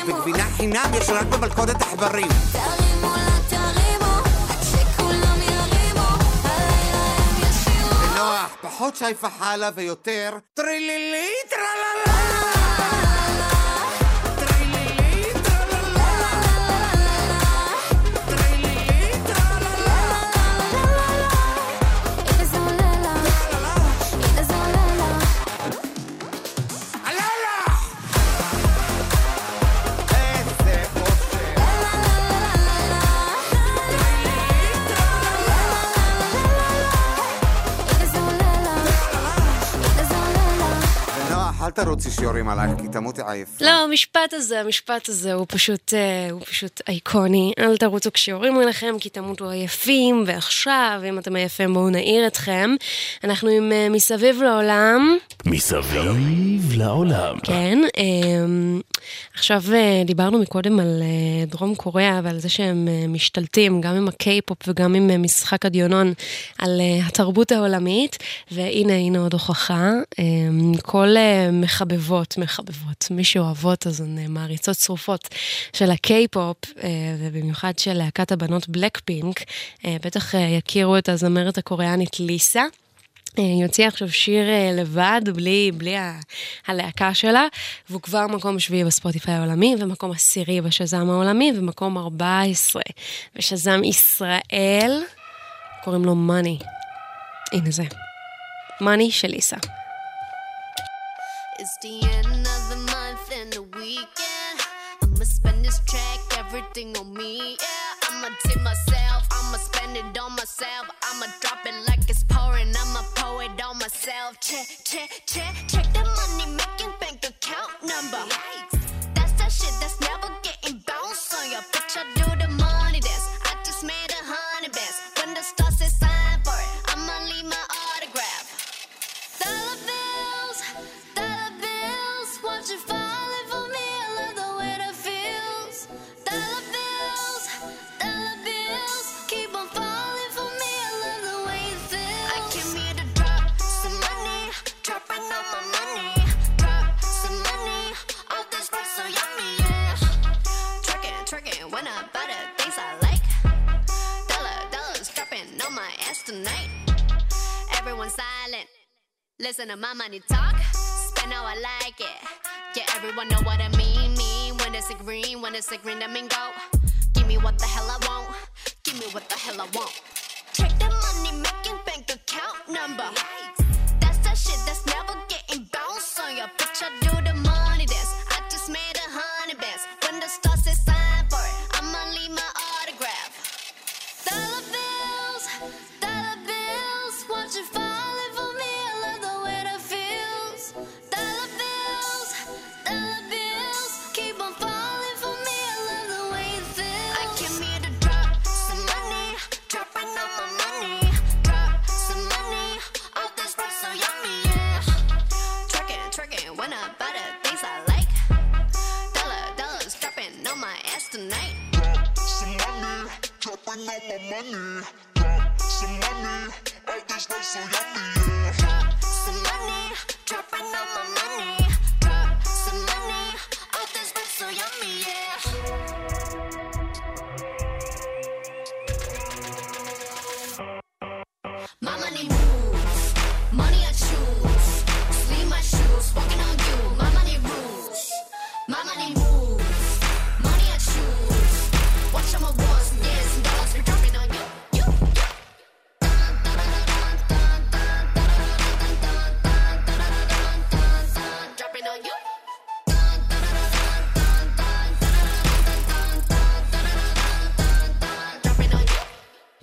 Speaker 19: וגבינה חינם יש רק במלכודת עכברים.
Speaker 14: תרימו לה, תרימו, עד שכולם ירימו,
Speaker 19: תרוצי שיורים עלייך, כי תמותי עייף.
Speaker 2: לא, המשפט הזה, המשפט הזה הוא פשוט, אה, הוא פשוט אייקוני. אל תרוצו כשיורים עליכם, כי תמותו עייפים, ועכשיו, אם אתם עייפים, בואו נעיר אתכם. אנחנו עם אה, מסביב לעולם.
Speaker 1: מסביב לעולם.
Speaker 2: כן, אמ, עכשיו אה, דיברנו מקודם על אה, דרום קוריאה ועל זה שהם אה, משתלטים גם עם הקיי-פופ וגם עם משחק הדיונון על התרבות העולמית, והנה, הנה עוד הוכחה. כל מחבבות, מחבבות, מי שאוהבות אז הן מעריצות צרופות של הקיי-פופ, ובמיוחד של להקת הבנות בלק פינק, בטח יכירו את הזמרת הקוריאנית ליסה. אה, היא הוציאה עכשיו שיר אה, לבד, בלי, בלי ה- הלהקה שלה, והוא כבר מקום שביעי בספוטיפיי העולמי, ומקום עשירי בשזם העולמי, ומקום 14 בשזם ישראל, קוראים לו מאני. הנה זה. מאני של ליסה.
Speaker 14: Everything on me. Yeah, I'ma tip myself, I'ma spend it on myself. I'ma drop it like it's pouring, I'ma pour it on myself. Check, check, check, check the money making bank account number. That's that shit that's never getting bounced on your bitch. I do the money and a
Speaker 21: mama need talk. Spend how I like it. Yeah, everyone know what I mean. Mean when it's a green, when it's a green, I mean go. Give me what the hell I want. Give me what the hell I want. Check the money making bank account number. That's that shit that's never getting bounced on your picture.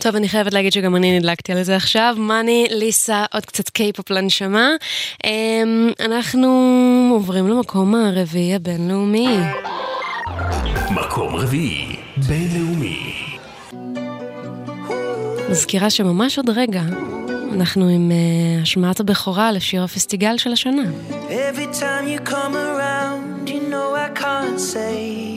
Speaker 2: טוב, אני חייבת להגיד שגם אני נדלקתי על זה עכשיו. מאני, ליסה, עוד קצת קיי-פופ לנשמה. אמ, אנחנו עוברים למקום הרביעי הבינלאומי.
Speaker 1: מקום רביעי, בינלאומי.
Speaker 2: מזכירה שממש עוד רגע אנחנו עם uh, השמעת הבכורה לשיר הפסטיגל של השנה.
Speaker 7: Every time you come around, you know I can't say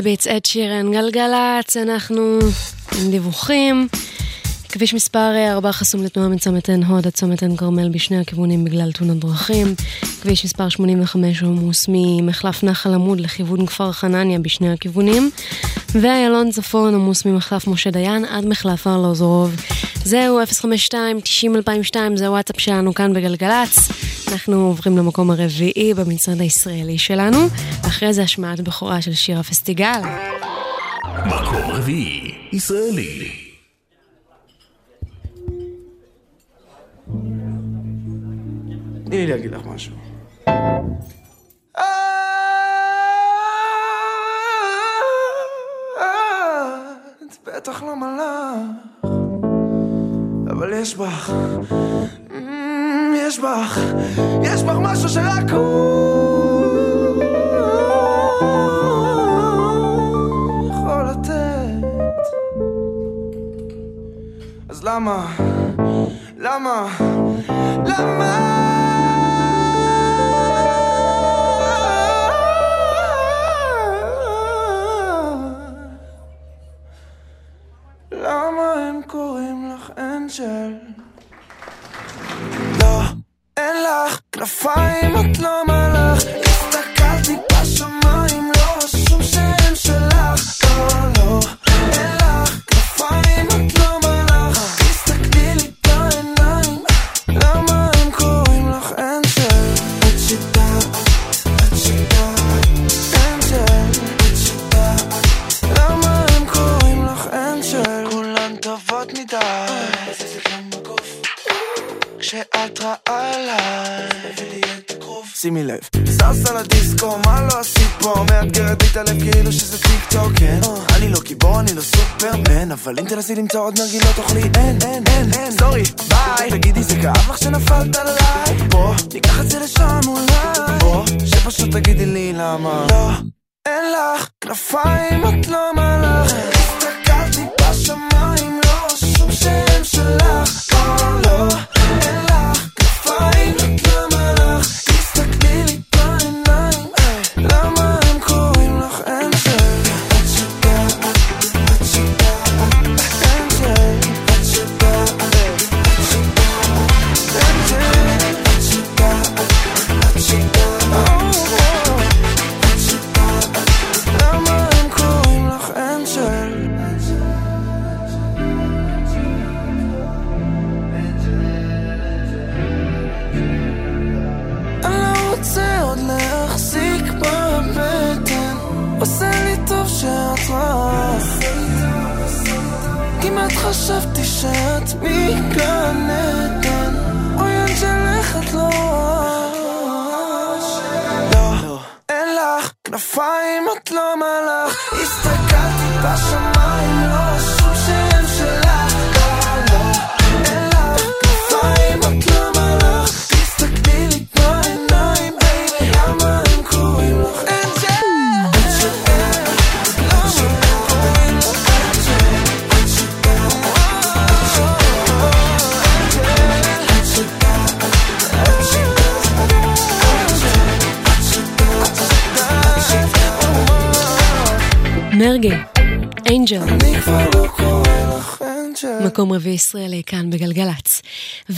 Speaker 7: Habits,
Speaker 2: את שירן גלגלצ, אנחנו עם דיווחים. כביש מספר 4 חסום לתנועה מצומת עין הוד עד צומת עין כרמל בשני הכיוונים בגלל תאונות דרכים. כביש מספר 85 עמוס ממחלף נחל עמוד לכיוון כפר חנניה בשני הכיוונים. ואיילון צפון עמוס ממחלף משה דיין עד מחלף ארלוזורוב. זהו 052-90-2002, זה הוואטסאפ שלנו כאן בגלגלצ. אנחנו עוברים למקום הרביעי במצעד הישראלי שלנו. ואחרי זה השמעת בכורה של שיר הפסטיגל.
Speaker 14: מקום רביעי, ישראלי.
Speaker 9: תני לי להגיד לך משהו. את בטח לא מלאך, אבל יש בך, יש בך, יש בך משהו שרק הוא... יכול לתת. אז למה? למה? למה? למה הם קוראים לך אנג'ל? לא, אין לך כנפיים, את לא...
Speaker 2: All me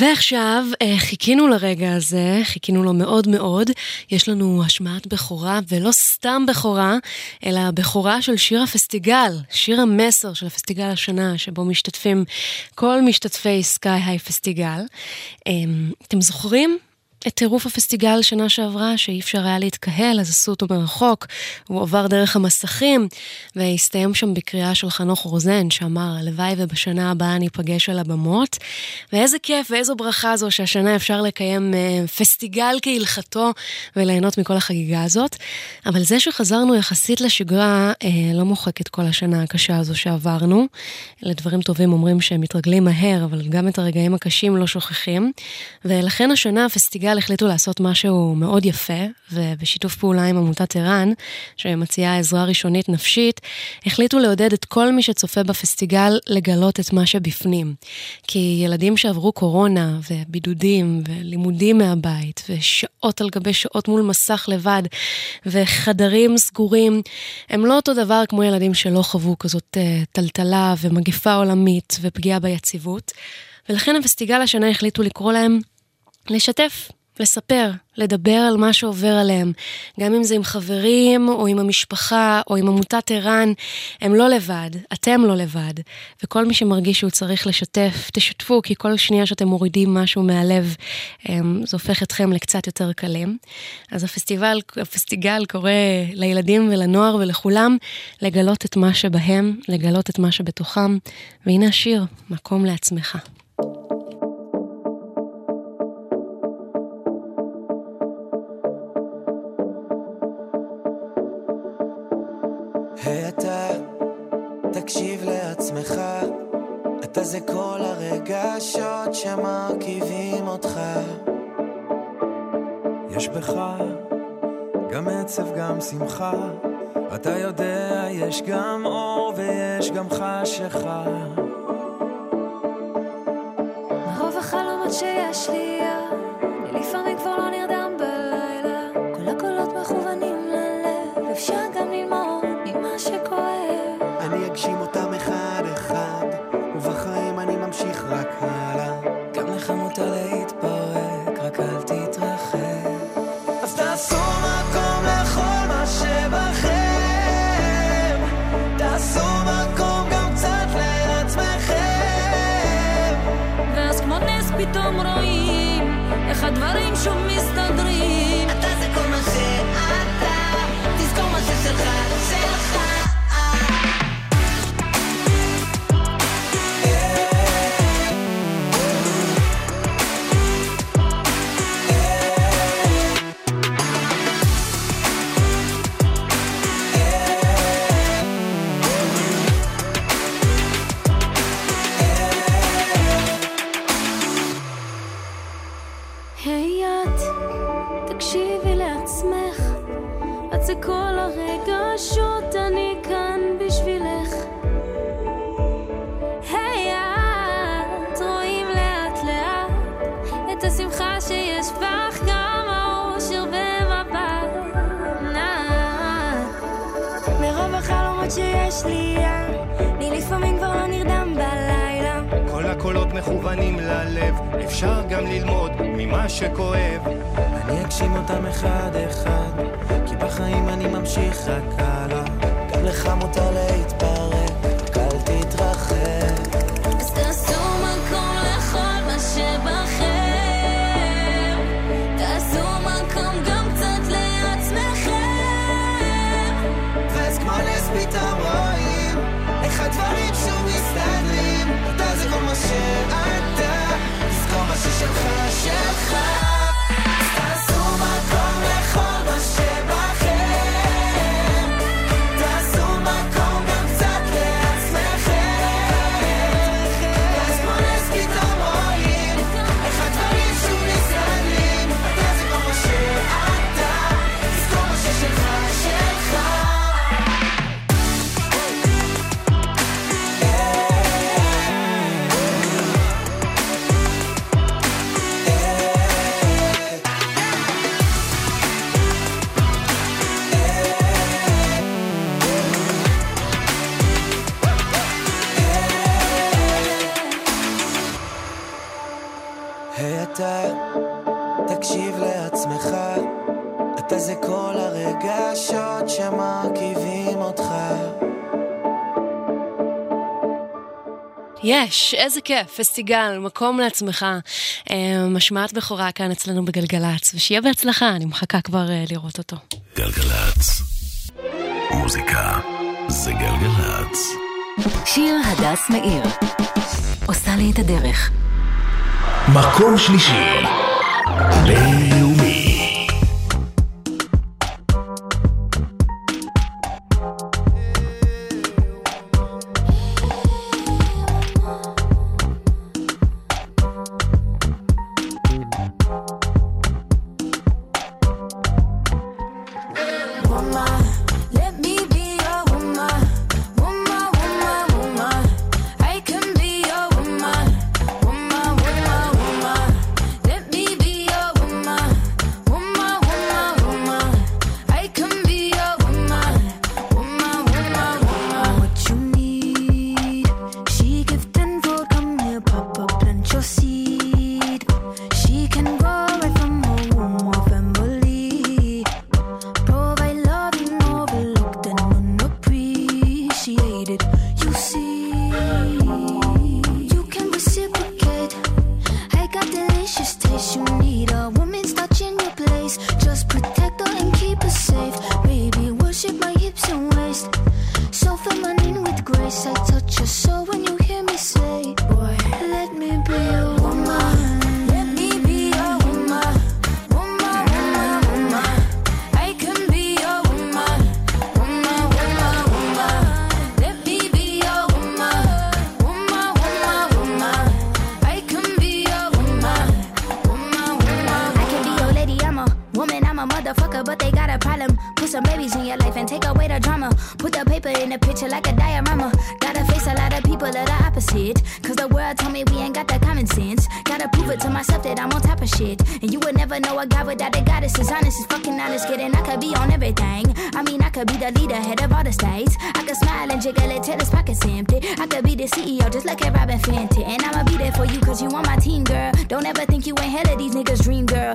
Speaker 2: ועכשיו אה, חיכינו לרגע הזה, חיכינו לו מאוד מאוד. יש לנו השמעת בכורה, ולא סתם בכורה, אלא בכורה של שיר הפסטיגל, שיר המסר של הפסטיגל השנה, שבו משתתפים כל משתתפי סקיי היי פסטיגל. אמ, אתם זוכרים? את טירוף הפסטיגל שנה שעברה, שאי אפשר היה להתקהל, אז עשו אותו מרחוק, הוא עבר דרך המסכים, והסתיים שם בקריאה של חנוך רוזן, שאמר, הלוואי ובשנה הבאה ניפגש על הבמות. ואיזה כיף ואיזו ברכה זו שהשנה אפשר לקיים אה, פסטיגל כהלכתו וליהנות מכל החגיגה הזאת. אבל זה שחזרנו יחסית לשגרה, אה, לא מוחק את כל השנה הקשה הזו שעברנו. לדברים טובים אומרים שהם מתרגלים מהר, אבל גם את הרגעים הקשים לא שוכחים. ולכן השנה הפסטיגל החליטו לעשות משהו מאוד יפה, ובשיתוף פעולה עם עמותת ער"ן, שמציעה עזרה ראשונית נפשית, החליטו לעודד את כל מי שצופה בפסטיגל לגלות את מה שבפנים. כי ילדים שעברו קורונה, ובידודים, ולימודים מהבית, ושעות על גבי שעות מול מסך לבד, וחדרים סגורים, הם לא אותו דבר כמו ילדים שלא חוו כזאת אה, טלטלה ומגפה עולמית ופגיעה ביציבות. ולכן הפסטיגל השנה החליטו לקרוא להם לשתף, לספר, לדבר על מה שעובר עליהם. גם אם זה עם חברים, או עם המשפחה, או עם עמותת ער"ן, הם לא לבד, אתם לא לבד. וכל מי שמרגיש שהוא צריך לשתף, תשתפו, כי כל שנייה שאתם מורידים משהו מהלב, אמ, זה הופך אתכם לקצת יותר קלים. אז הפסטיבל, הפסטיגל קורא לילדים ולנוער ולכולם לגלות את מה שבהם, לגלות את מה שבתוכם. והנה השיר, מקום לעצמך.
Speaker 9: אתה זה כל הרגשות שמרכיבים אותך.
Speaker 22: יש בך גם עצב, גם שמחה. אתה יודע, יש גם אור ויש גם חשיכה.
Speaker 23: מרוב החלומות שיש לי, אני לפעמים כבר לא נרדם
Speaker 10: הדברים שוב
Speaker 23: שיש לי, אני לפעמים כבר לא נרדם בלילה.
Speaker 24: כל הקולות מכוונים ללב, אפשר גם ללמוד ממה שכואב.
Speaker 22: אני אגשים אותם אחד-אחד, כי בחיים אני ממשיך רק הלאה.
Speaker 9: גם לך מותר להתפרק, ששלך, שלך.
Speaker 2: יש, איזה כיף, פסטיגל, מקום לעצמך. אה, משמעת בכורה כאן אצלנו בגלגלצ, ושיהיה בהצלחה, אני מחכה כבר אה, לראות אותו.
Speaker 14: גלגלצ. מוזיקה זה גלגלצ.
Speaker 12: שיר הדס מאיר. עושה לי את הדרך.
Speaker 14: מקום שלישי. בינלאומי.
Speaker 23: Picture like a diorama. Gotta face a lot of people that are opposite. Cause the world told me we ain't got that common sense. Gotta prove it to myself that I'm on top of shit. And you would never know a guy without a goddess is honest, is fucking honest. Kidding, I could be on everything. I mean, I could be the leader, head of all the states. I could smile and jiggle it till his pockets empty. I could be the CEO, just like a Robin Fenty. And I'ma be there for you, cause you on my team, girl. Don't ever think you ain't hell of these niggas' dream, girl.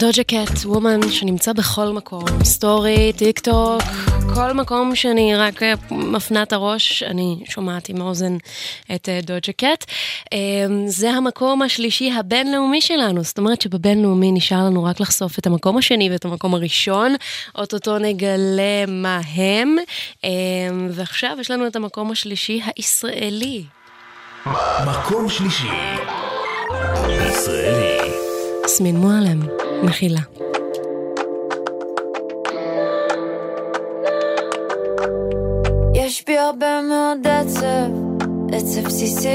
Speaker 2: דוג'ה קט, Woman שנמצא בכל מקום, סטורי, טיק טוק, כל מקום שאני רק אה, מפנה את הראש, אני שומעת עם האוזן את אה, דוג'ה קט. אה, זה המקום השלישי הבינלאומי שלנו, זאת אומרת שבבינלאומי נשאר לנו רק לחשוף את המקום השני ואת המקום הראשון, אוטוטו נגלה מה הם, ועכשיו יש לנו את המקום השלישי הישראלי.
Speaker 14: מקום שלישי. ישראלי.
Speaker 2: יסמין מועלם, מחילה.
Speaker 23: יש בי הרבה מאוד עצב, עצב בסיסי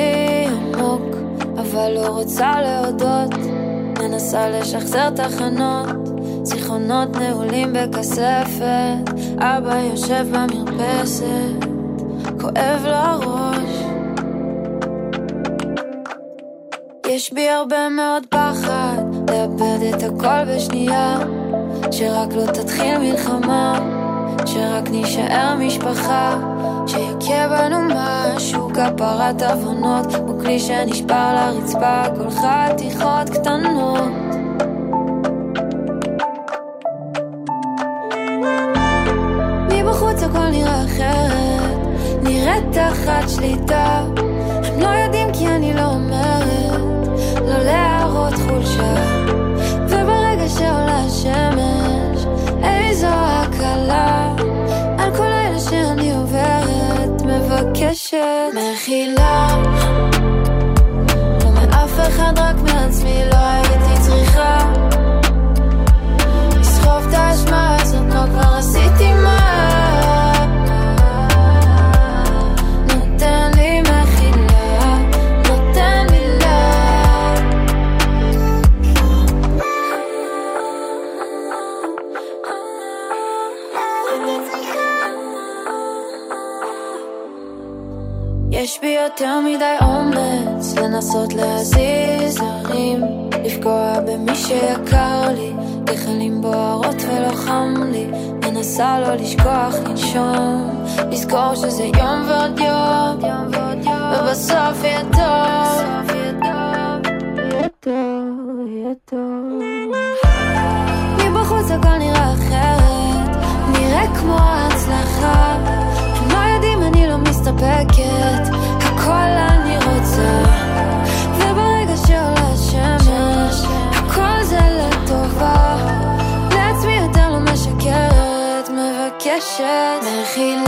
Speaker 23: עמוק, אבל לא רוצה להודות, מנסה לשחזר תחנות, זיכרונות נעולים בכספת, אבא יושב במרפסת, כואב לו הראש. יש בי הרבה מאוד פחד, לאבד את הכל בשנייה, שרק לא תתחיל מלחמה. שרק נישאר משפחה, שיכה בנו משהו, כפרת עוונות, כמו כלי שנשבר לרצפה, כל חתיכות קטנות. מבחוץ הכל נראה אחרת, נראית תחת שליטה. הם לא יודעים כי אני לא אומרת, להראות חולשה. וברגע שעולה השמש, איזו הקלה על כל אלה שאני עוברת, מבקשת מחילה. לא מאף אחד, רק מעצמי, לא הייתי צריכה לסחוב את האשמה הזאת, לא כבר עשיתי יש בי יותר מדי אומץ לנסות להזיז הרים, לפגוע במי שיקר לי, גחלים בוערות ולא חם לי, מנסה לא לשכוח לנשום, לזכור שזה יום ועוד יום, ובסוף יהיה טוב, מבקשת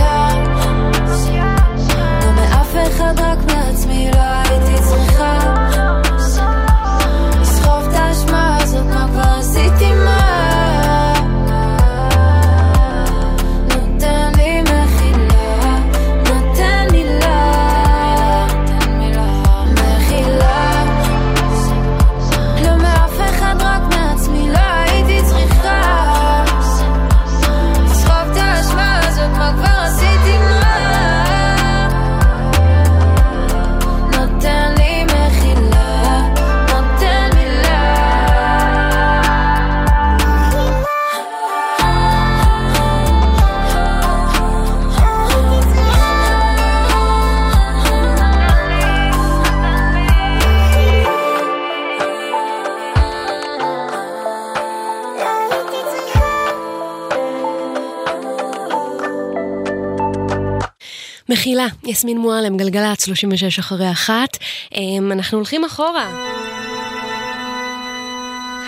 Speaker 23: מחילה,
Speaker 2: יסמין מועלם, גלגלצ, 36 אחרי אחת. אמ, אנחנו הולכים אחורה.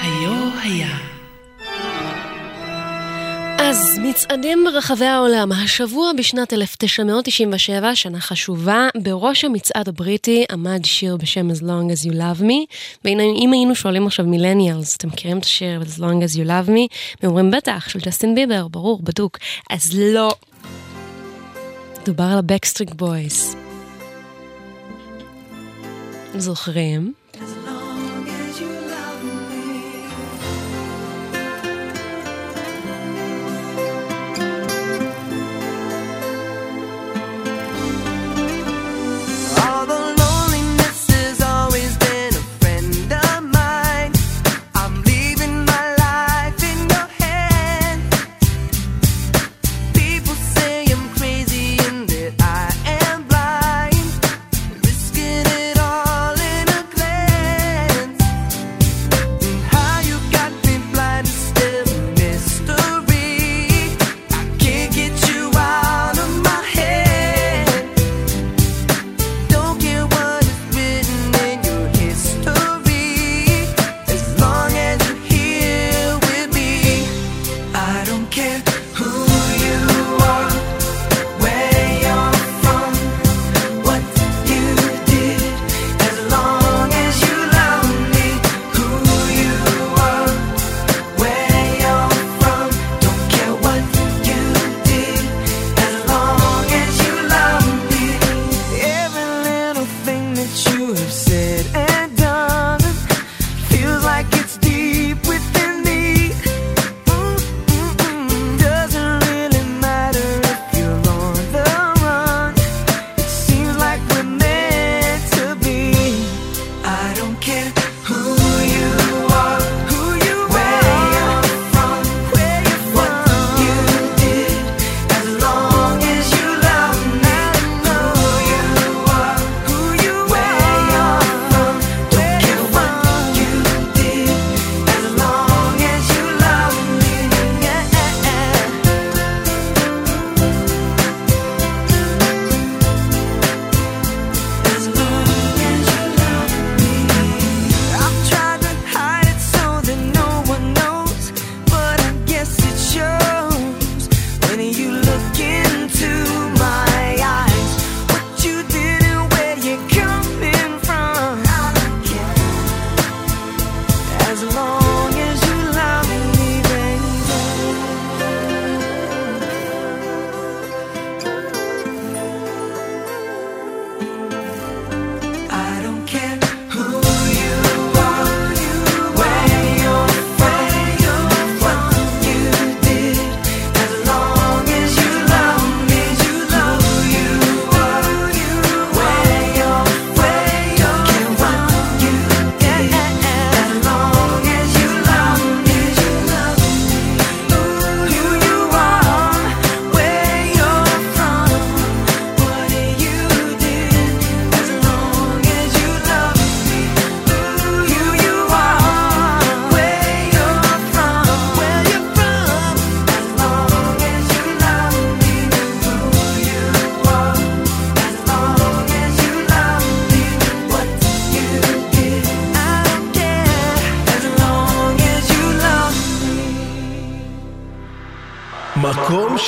Speaker 1: היו היה.
Speaker 2: אז מצעדים ברחבי העולם, השבוע בשנת 1997, שנה חשובה, בראש המצעד הבריטי עמד שיר בשם As Long As You Love Me, והנה אם היינו שואלים עכשיו מילניאלס, אתם מכירים את השיר As Long As You Love Me? הם אומרים בטח, של ג'סטין ביבר, ברור, בדוק. אז לא. דובר על הבקסטריק בויס. זוכרים?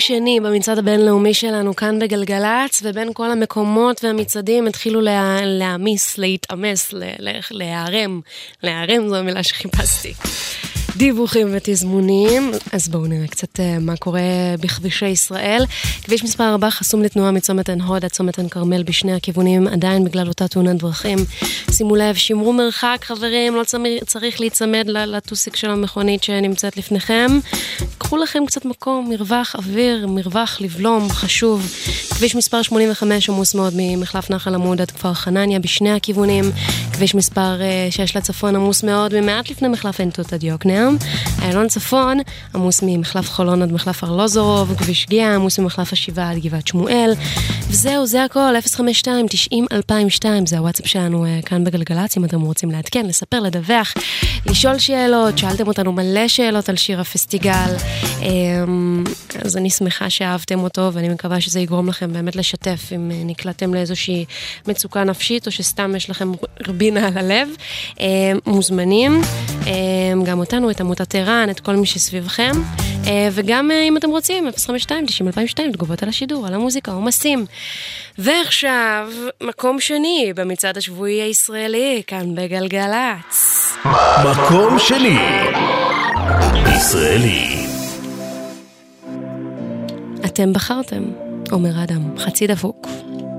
Speaker 2: שני במצעד הבינלאומי שלנו כאן בגלגלצ, ובין כל המקומות והמצעדים התחילו לה, להעמיס, להתעמס, להיערם. להיערם זו המילה שחיפשתי. דיווחים ותזמונים, אז בואו נראה קצת אה, מה קורה בכבישי ישראל. כביש מספר 4 חסום לתנועה מצומת עין הוד עד צומת עין כרמל בשני הכיוונים, עדיין בגלל אותה תאונת דרכים. שימו לב, שמרו מרחק חברים, לא צריך להיצמד לטוסיק של המכונית שנמצאת לפניכם. קחו לכם קצת מקום, מרווח אוויר, מרווח לבלום, חשוב. כביש מספר 85 עמוס מאוד ממחלף נחל עמוד עד כפר חנניה בשני הכיוונים. כביש מספר אה, 6 לצפון עמוס מאוד ממעט לפני מחלף עין תות עד יוקנעם. איילון צפון עמוס ממחלף חולון עד מחלף ארלוזורוב. כביש גאה עמוס ממחלף השבעה עד גבעת שמואל. וזהו, זה הכל, 052 90 2002 זה הוואטסאפ שלנו אה, כאן בגלגלצ, אם אתם רוצים לעדכן, לספר, לדווח, לשאול שאלות, שאלתם אותנו מלא שאלות על שיר הפסטיגל, אמ, אז אני שמחה שאהבתם אותו, ואני מקווה שזה יגרום לכם באמת לשתף אם אה, נקלעתם לאיזושהי מצוקה נפשית, או שסתם יש לכם רבינה על הלב. אמ, מוזמנים, אמ, גם אותנו, את עמותת ער"ן, את כל מי שסביבכם, אה, וגם אה, אם אתם רוצים, 052 90 2002 תגובות על השידור, על המוזיקה, עומסים. ועכשיו, מקום שני במצעד השבועי הישראלי, כאן בגלגלצ.
Speaker 14: מקום שני. ישראלי.
Speaker 2: אתם בחרתם, אומר אדם, חצי דפוק.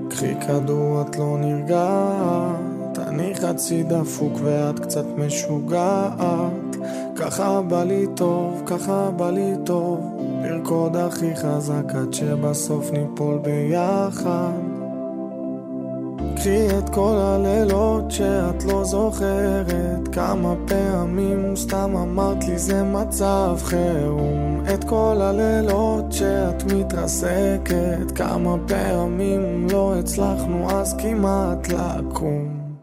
Speaker 25: קחי כדור את לא נרגעת, אני חצי דפוק ואת קצת משוגעת. ככה בא לי טוב, ככה בא לי טוב, לרקוד הכי חזק עד שבסוף ניפול ביחד. קחי את כל הלילות שאת לא זוכרת כמה פעמים סתם אמרת לי זה מצב חירום כל הלילות שאת מתרסקת כמה פעמים לא הצלחנו אז כמעט לקום.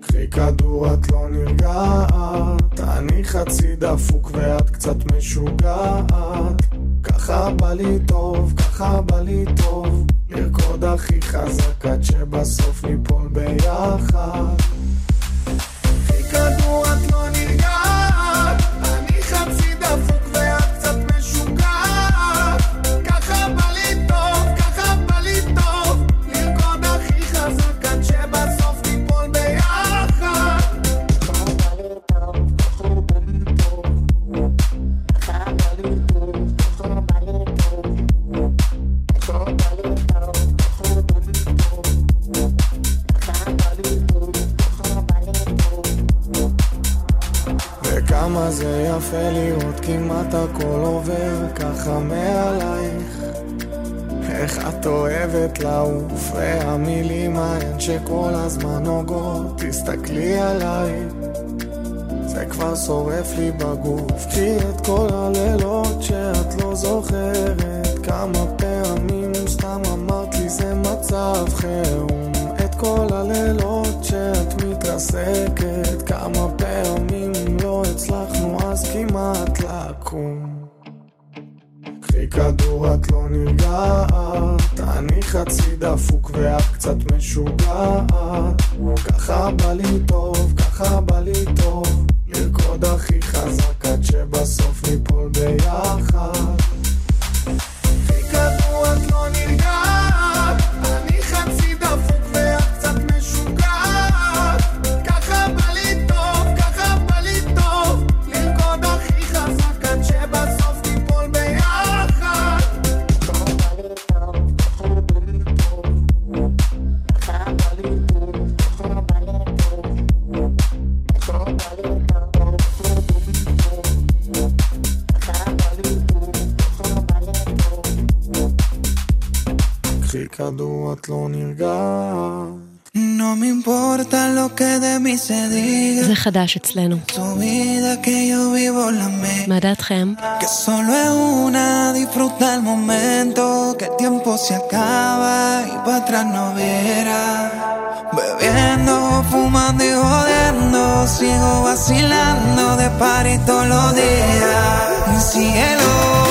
Speaker 25: קחי כדור את לא נרגעת אני חצי דפוק ואת קצת משוגעת. ככה בא לי טוב, ככה בא לי טוב לרקוד הכי חזק עד שבסוף ניפול ביחד. קחי כדור את לא נרגעת יפה לראות כמעט הכל עובר ככה מעלייך. איך את אוהבת לעוף והמילים ההן שכל הזמן נוגעות תסתכלי עליי. זה כבר שורף לי בגוף כי את כל הלילות שאת לא זוכרת. כמה פעמים סתם אמרת לי זה מצב חירום. את כל הלילות שאת מתרסקת כמה פעמים לקום קחי כדור את לא נרגעת אני חצי דפוק ואת קצת משוגעת. ככה בא לי טוב, ככה בא לי טוב לרקוד הכי חזק עד שבסוף ניפול ביחד. קחי כדור את לא נרגעת כדור את לא נרגעת
Speaker 26: No me importa lo que de mí se diga.
Speaker 2: זה חדש אצלנו. מה דעתכם?
Speaker 26: Y. Bebiendo, fumando y jodiendo, sigo vacilando de party todos los días. Cielo.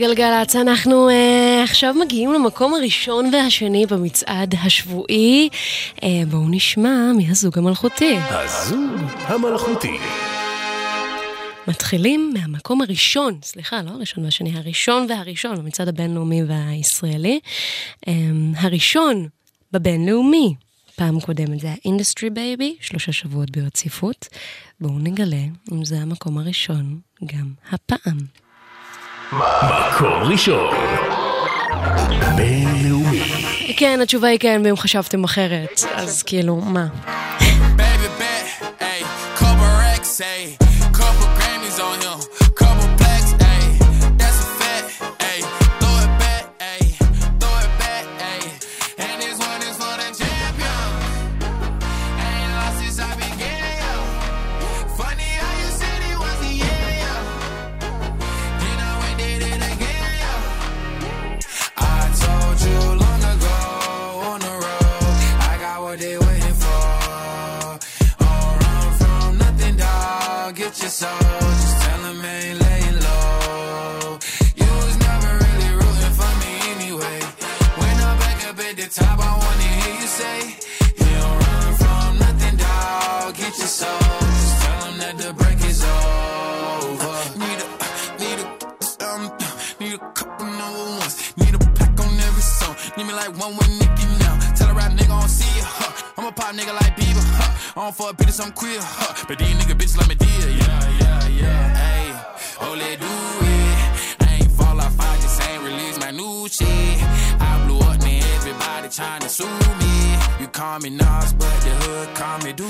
Speaker 2: בגלגלצ, אנחנו אה, עכשיו מגיעים למקום הראשון והשני במצעד השבועי. אה, בואו נשמע מי הזוג המלכותי.
Speaker 1: הזוג המלכותי.
Speaker 2: מתחילים מהמקום הראשון, סליחה, לא הראשון והשני, הראשון והראשון במצעד הבינלאומי והישראלי. אמ, הראשון בבינלאומי, פעם קודמת זה היה Industry Baby, שלושה שבועות ברציפות. בואו נגלה אם זה המקום הראשון גם הפעם.
Speaker 14: מקום ראשון. בינלאומי.
Speaker 2: כן, התשובה היא כן, ואם חשבתם אחרת, אז כאילו, מה?
Speaker 15: Baby bet, ayy, couple racks, ayy, couple Grammys on him, queer, huh? But these nigga bitches let me deal, yeah, yeah, yeah. Hey, oh, let do it. I ain't fall off, I just ain't release my new shit. I blew up, man, everybody trying to sue me. You call me Nas, but the hood call me Doobie.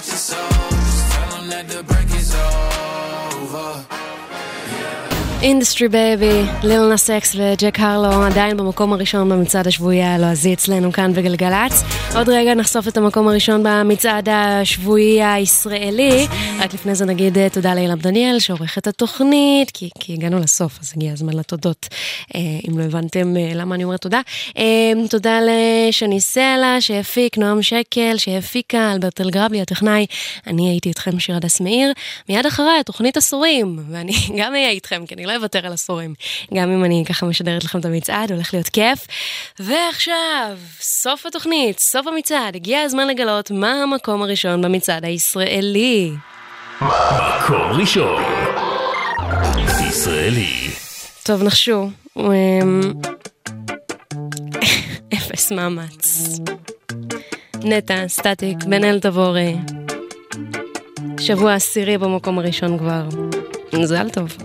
Speaker 15: Get your soul. Just tell that the break is over.
Speaker 2: אינדסטרי בייבי, ליל נאס אקס וג'ק הרלו עדיין במקום הראשון במצעד השבועי הלועזי אצלנו כאן בגלגלצ. עוד רגע נחשוף את המקום הראשון במצעד השבועי הישראלי. רק לפני זה נגיד אה, תודה לאילם דניאל שעורך את התוכנית, כי, כי הגענו לסוף אז הגיע הזמן לתודות, אה, אם לא הבנתם אה, למה אני אומרת תודה. תודה לשני סלע שהפיק, נועם שקל שהפיקה, אלברט אלגרבלי הטכנאי. אני הייתי איתכם שיר הדס מאיר. מיד אחריי תוכנית עשורים, ואני גם אהיה איתכם, כי אני לא אוותר על עשורים. גם אם אני ככה משדרת לכם את המצעד, הולך להיות כיף. ועכשיו, סוף התוכנית, סוף המצעד, הגיע הזמן לגלות מה המקום הראשון במצעד הישראלי.
Speaker 14: מקום ראשון. ישראלי.
Speaker 2: טוב, נחשו. אמ, אפס מאמץ. נטע, סטטיק, בן אל תבורי. שבוע עשירי במקום הראשון כבר. מזל טוב.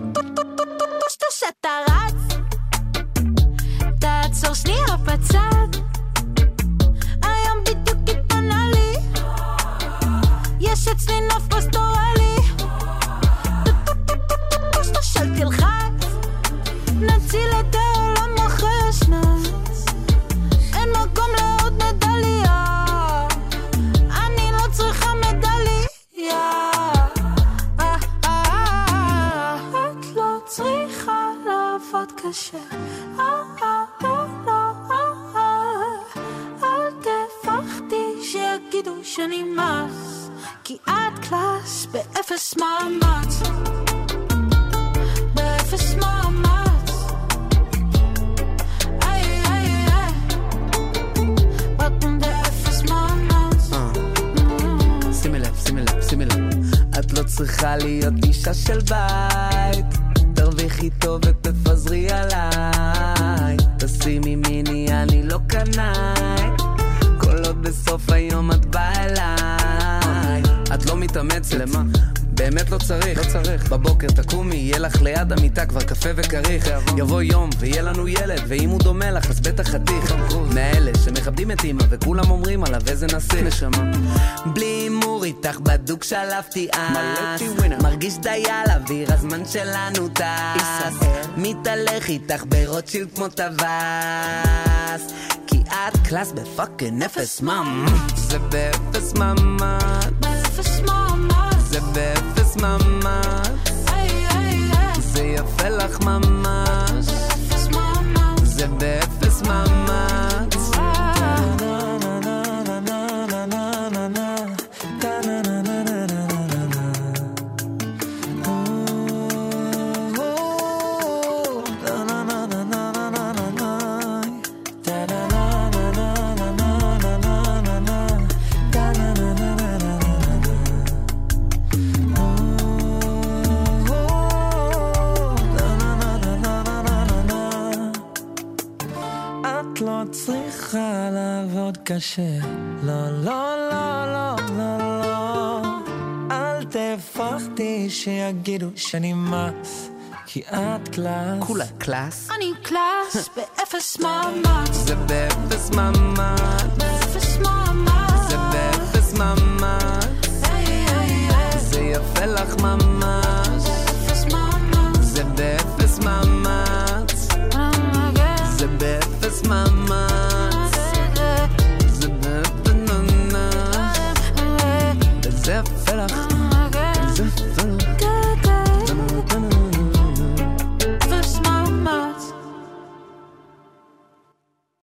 Speaker 27: קפה וכריך. יבוא יום ויהיה לנו ילד, ואם הוא דומה לך אז בטח חתיך. מאלה שמכבדים את אמא וכולם אומרים עליו איזה נסיך. נשמה. בלי הימור איתך בדוק שלפתי אס. מרגיש דייל אוויר, הזמן שלנו טס. מתהלך איתך ברוטשילד כמו טווס. כי את קלאס ב fucking אפס ממ. זה באפס ממ"ד.
Speaker 6: באפס מאמץ
Speaker 27: זה באפס ממ"ד. יפה
Speaker 8: שיגידו שאני מס, כי את קלאס.
Speaker 27: כולה קלאס?
Speaker 6: אני קלאס, באפס מאמץ.
Speaker 27: זה באפס מאמץ.
Speaker 6: באפס מאמץ. זה באפס מאמץ. זה יפה לך ממש.